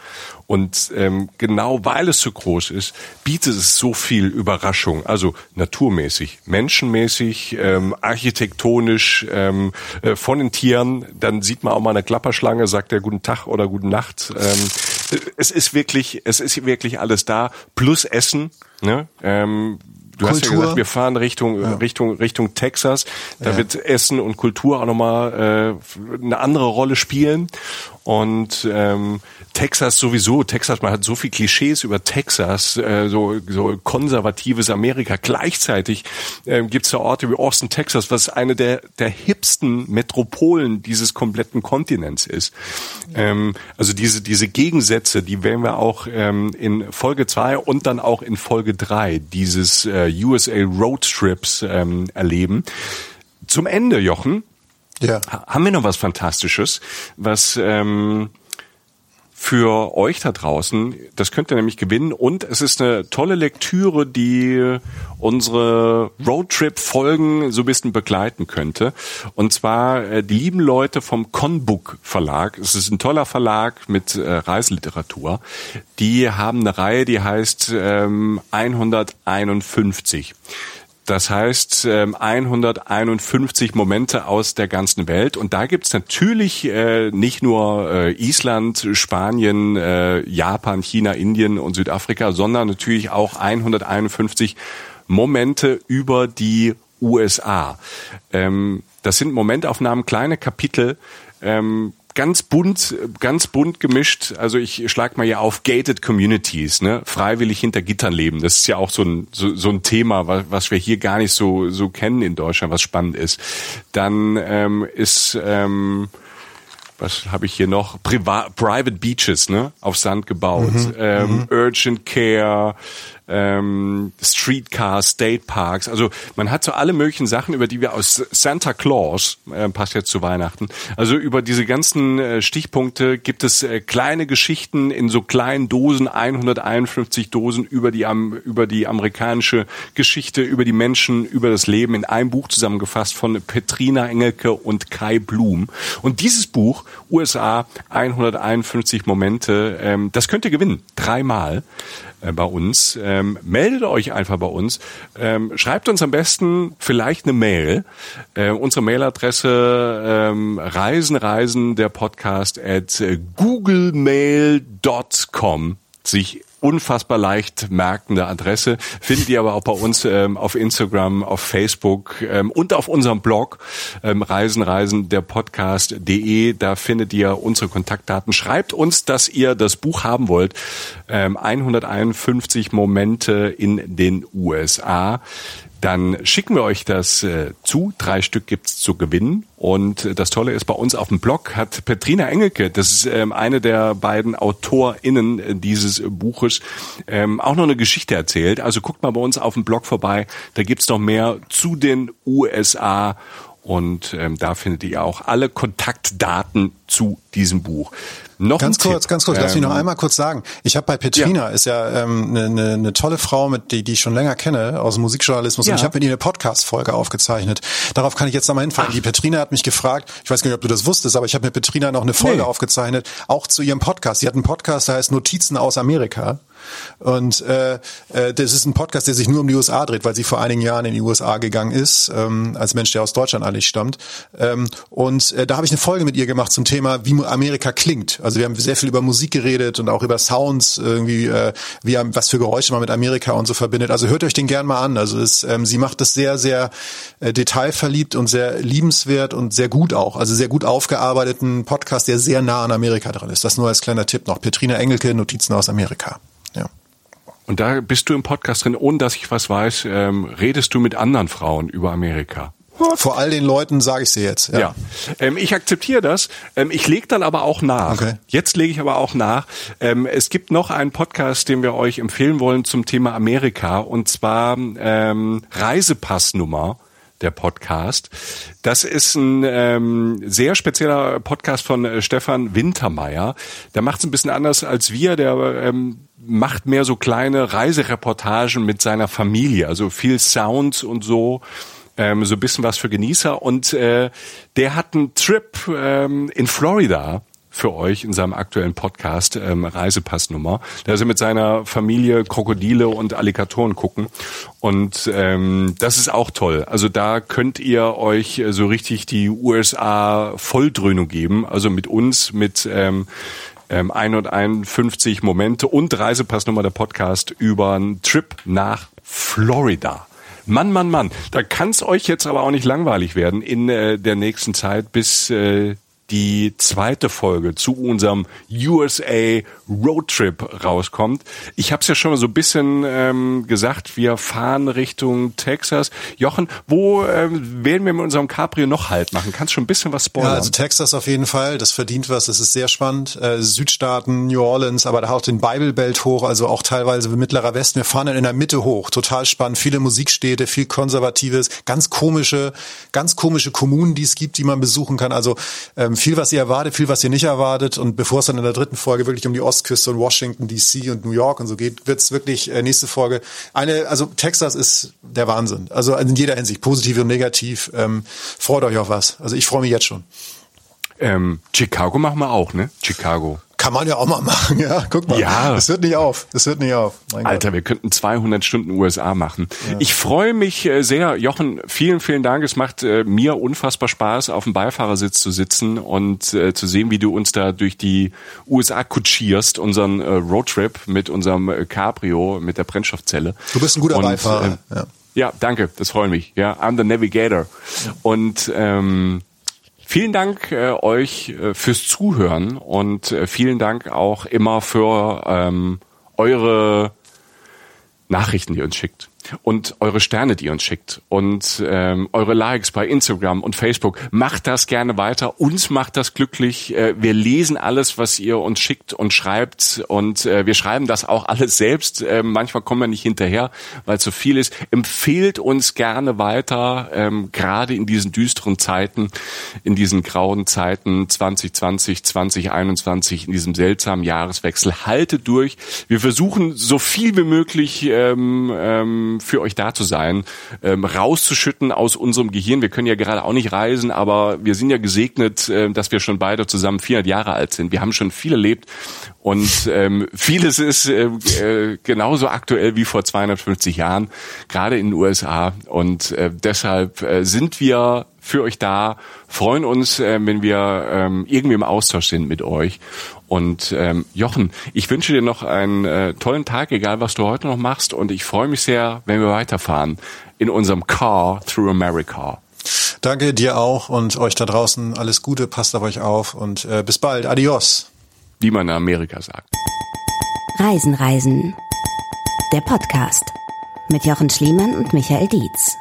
und ähm, genau weil es so groß ist, bietet es so viel Überraschung. Also naturmäßig, menschenmäßig, ähm, architektonisch, ähm, äh, von den Tieren. Dann sieht man auch mal eine Klapperschlange, sagt er guten Tag oder guten Nacht. Ähm, es ist wirklich, es ist wirklich alles da. Plus Essen. Ne? Ähm, Du Kultur. hast ja gesagt, wir fahren Richtung ja. Richtung Richtung Texas. Da ja. wird Essen und Kultur auch nochmal äh, eine andere Rolle spielen. Und ähm, Texas sowieso, Texas, man hat so viel Klischees über Texas, äh, so, so konservatives Amerika. Gleichzeitig äh, gibt es da Orte wie Austin, Texas, was eine der, der hipsten Metropolen dieses kompletten Kontinents ist. Ähm, also diese, diese Gegensätze, die werden wir auch ähm, in Folge zwei und dann auch in Folge drei dieses äh, USA Road Trips ähm, erleben. Zum Ende, Jochen, ja. haben wir noch was Fantastisches, was ähm, für euch da draußen, das könnt ihr nämlich gewinnen und es ist eine tolle Lektüre, die unsere Roadtrip-Folgen so ein bisschen begleiten könnte. Und zwar äh, die lieben Leute vom Conbook Verlag. Es ist ein toller Verlag mit äh, Reiseliteratur. Die haben eine Reihe, die heißt ähm, 151. Das heißt 151 ähm, Momente aus der ganzen Welt. Und da gibt's natürlich äh, nicht nur äh, Island, Spanien, äh, Japan, China, Indien und Südafrika, sondern natürlich auch 151 Momente über die USA. Ähm, das sind Momentaufnahmen, kleine Kapitel, ähm, ganz bunt, ganz bunt gemischt. Also ich schlag mal ja auf gated communities, ne? Freiwillig hinter Gittern leben. Das ist ja auch so ein so, so ein Thema, was, was wir hier gar nicht so so kennen in Deutschland, was spannend ist. Dann ähm, ist ähm, was habe ich hier noch? Priva Private Beaches, ne? Auf Sand gebaut. Mhm, ähm, mhm. Urgent Care, ähm, Streetcars, State Parks. Also man hat so alle möglichen Sachen, über die wir aus Santa Claus, äh, passt jetzt zu Weihnachten, also über diese ganzen äh, Stichpunkte gibt es äh, kleine Geschichten in so kleinen Dosen, 151 Dosen über die, über die amerikanische Geschichte, über die Menschen, über das Leben in einem Buch zusammengefasst von Petrina Engelke und Kai Blum. Und dieses Buch, USA 151 Momente, ähm, das könnt ihr gewinnen, dreimal. Äh, bei uns. Ähm, meldet euch einfach bei uns. Ähm, schreibt uns am besten vielleicht eine Mail. Äh, unsere Mailadresse ähm, reisenreisen der Podcast at googlemail.com sich unfassbar leicht merkende Adresse. Findet ihr aber auch bei uns ähm, auf Instagram, auf Facebook ähm, und auf unserem Blog ähm, Reisen, der Podcast.de. Da findet ihr unsere Kontaktdaten. Schreibt uns, dass ihr das Buch haben wollt. Ähm, 151 Momente in den USA dann schicken wir euch das äh, zu. Drei Stück gibt's zu gewinnen. Und äh, das Tolle ist, bei uns auf dem Blog hat Petrina Engelke, das ist ähm, eine der beiden AutorInnen äh, dieses Buches, ähm, auch noch eine Geschichte erzählt. Also guckt mal bei uns auf dem Blog vorbei. Da gibt's noch mehr zu den USA und ähm, da findet ihr auch alle Kontaktdaten zu diesem Buch. Noch ganz kurz, ganz kurz, lass mich noch ähm, einmal kurz sagen. Ich habe bei Petrina, ja. ist ja ähm, eine, eine, eine tolle Frau, mit die, die ich schon länger kenne aus dem Musikjournalismus ja. und ich habe mit ihr eine Podcast-Folge aufgezeichnet. Darauf kann ich jetzt nochmal hinfallen. Ach. Die Petrina hat mich gefragt, ich weiß gar nicht, ob du das wusstest, aber ich habe mit Petrina noch eine Folge nee. aufgezeichnet, auch zu ihrem Podcast. Sie hat einen Podcast, der heißt Notizen aus Amerika. Und äh, äh, das ist ein Podcast, der sich nur um die USA dreht, weil sie vor einigen Jahren in die USA gegangen ist, ähm, als Mensch, der aus Deutschland eigentlich stammt. Ähm, und äh, da habe ich eine Folge mit ihr gemacht zum Thema, wie Amerika klingt. Also wir haben sehr viel über Musik geredet und auch über Sounds, irgendwie, äh, wie was für Geräusche man mit Amerika und so verbindet. Also hört euch den gern mal an. Also es, ähm, sie macht das sehr, sehr äh, detailverliebt und sehr liebenswert und sehr gut auch. Also sehr gut aufgearbeiteten Podcast, der sehr nah an Amerika dran ist. Das nur als kleiner Tipp noch. Petrina Engelke, Notizen aus Amerika. Und da bist du im Podcast drin, ohne dass ich was weiß, ähm, redest du mit anderen Frauen über Amerika. Vor all den Leuten sage ich sie jetzt. Ja, ja. Ähm, ich akzeptiere das. Ähm, ich lege dann aber auch nach. Okay. Jetzt lege ich aber auch nach. Ähm, es gibt noch einen Podcast, den wir euch empfehlen wollen zum Thema Amerika und zwar ähm, Reisepassnummer der Podcast. Das ist ein ähm, sehr spezieller Podcast von äh, Stefan Wintermeyer. Der macht es ein bisschen anders als wir. Der ähm, macht mehr so kleine Reisereportagen mit seiner Familie, also viel Sound und so. Ähm, so ein bisschen was für Genießer. Und äh, der hat einen Trip ähm, in Florida für euch in seinem aktuellen Podcast ähm, Reisepassnummer. Da ist er mit seiner Familie Krokodile und Alligatoren gucken. Und ähm, das ist auch toll. Also da könnt ihr euch äh, so richtig die USA Volldröhnung geben. Also mit uns, mit ähm, ähm, 151 Momente und Reisepassnummer der Podcast über einen Trip nach Florida. Mann, Mann, Mann, da kann es euch jetzt aber auch nicht langweilig werden in äh, der nächsten Zeit, bis äh, die zweite Folge zu unserem USA Roadtrip rauskommt. Ich habe es ja schon mal so ein bisschen ähm, gesagt, wir fahren Richtung Texas. Jochen, wo ähm, werden wir mit unserem Cabrio noch Halt machen? Kannst du schon ein bisschen was spoilern? Ja, also Texas auf jeden Fall, das verdient was, das ist sehr spannend. Äh, Südstaaten, New Orleans, aber da auch den Bible Belt hoch, also auch teilweise mittlerer Westen. Wir fahren dann in der Mitte hoch, total spannend. Viele Musikstädte, viel Konservatives, ganz komische, ganz komische Kommunen, die es gibt, die man besuchen kann. Also ähm, viel, was ihr erwartet, viel, was ihr nicht erwartet. Und bevor es dann in der dritten Folge wirklich um die Ostküste und Washington DC und New York und so geht, wird es wirklich äh, nächste Folge eine, also Texas ist der Wahnsinn. Also in jeder Hinsicht, positiv und negativ. Ähm, freut euch auf was. Also ich freue mich jetzt schon. Ähm, Chicago machen wir auch, ne? Chicago. Kann man ja auch mal machen, ja. Guck mal. Ja. Das hört nicht auf. Das hört nicht auf. Mein Alter, Gott. wir könnten 200 Stunden USA machen. Ja. Ich freue mich äh, sehr. Jochen, vielen, vielen Dank. Es macht äh, mir unfassbar Spaß, auf dem Beifahrersitz zu sitzen und äh, zu sehen, wie du uns da durch die USA kutschierst, unseren äh, Roadtrip mit unserem Cabrio, mit der Brennstoffzelle. Du bist ein guter und, Beifahrer. Äh, ja. ja, danke. Das freut mich. Ja, I'm the Navigator. Und ähm, Vielen Dank äh, euch äh, fürs Zuhören und äh, vielen Dank auch immer für ähm, eure Nachrichten, die ihr uns schickt und eure Sterne, die ihr uns schickt und ähm, eure Likes bei Instagram und Facebook. Macht das gerne weiter. Uns macht das glücklich. Äh, wir lesen alles, was ihr uns schickt und schreibt und äh, wir schreiben das auch alles selbst. Äh, manchmal kommen wir nicht hinterher, weil es so viel ist. Empfehlt uns gerne weiter, ähm, gerade in diesen düsteren Zeiten, in diesen grauen Zeiten 2020, 2021, in diesem seltsamen Jahreswechsel. Haltet durch. Wir versuchen so viel wie möglich ähm, ähm, für euch da zu sein, ähm, rauszuschütten aus unserem Gehirn. Wir können ja gerade auch nicht reisen, aber wir sind ja gesegnet, äh, dass wir schon beide zusammen 400 Jahre alt sind. Wir haben schon viel erlebt und ähm, vieles ist äh, äh, genauso aktuell wie vor 250 Jahren, gerade in den USA. Und äh, deshalb äh, sind wir für euch da, freuen uns, äh, wenn wir ähm, irgendwie im Austausch sind mit euch. Und ähm, Jochen, ich wünsche dir noch einen äh, tollen Tag, egal was du heute noch machst. Und ich freue mich sehr, wenn wir weiterfahren in unserem Car Through America. Danke dir auch und euch da draußen alles Gute, passt auf euch auf und äh, bis bald. Adios. Wie man in Amerika sagt. Reisen, Reisen. Der Podcast mit Jochen Schliemann und Michael Dietz.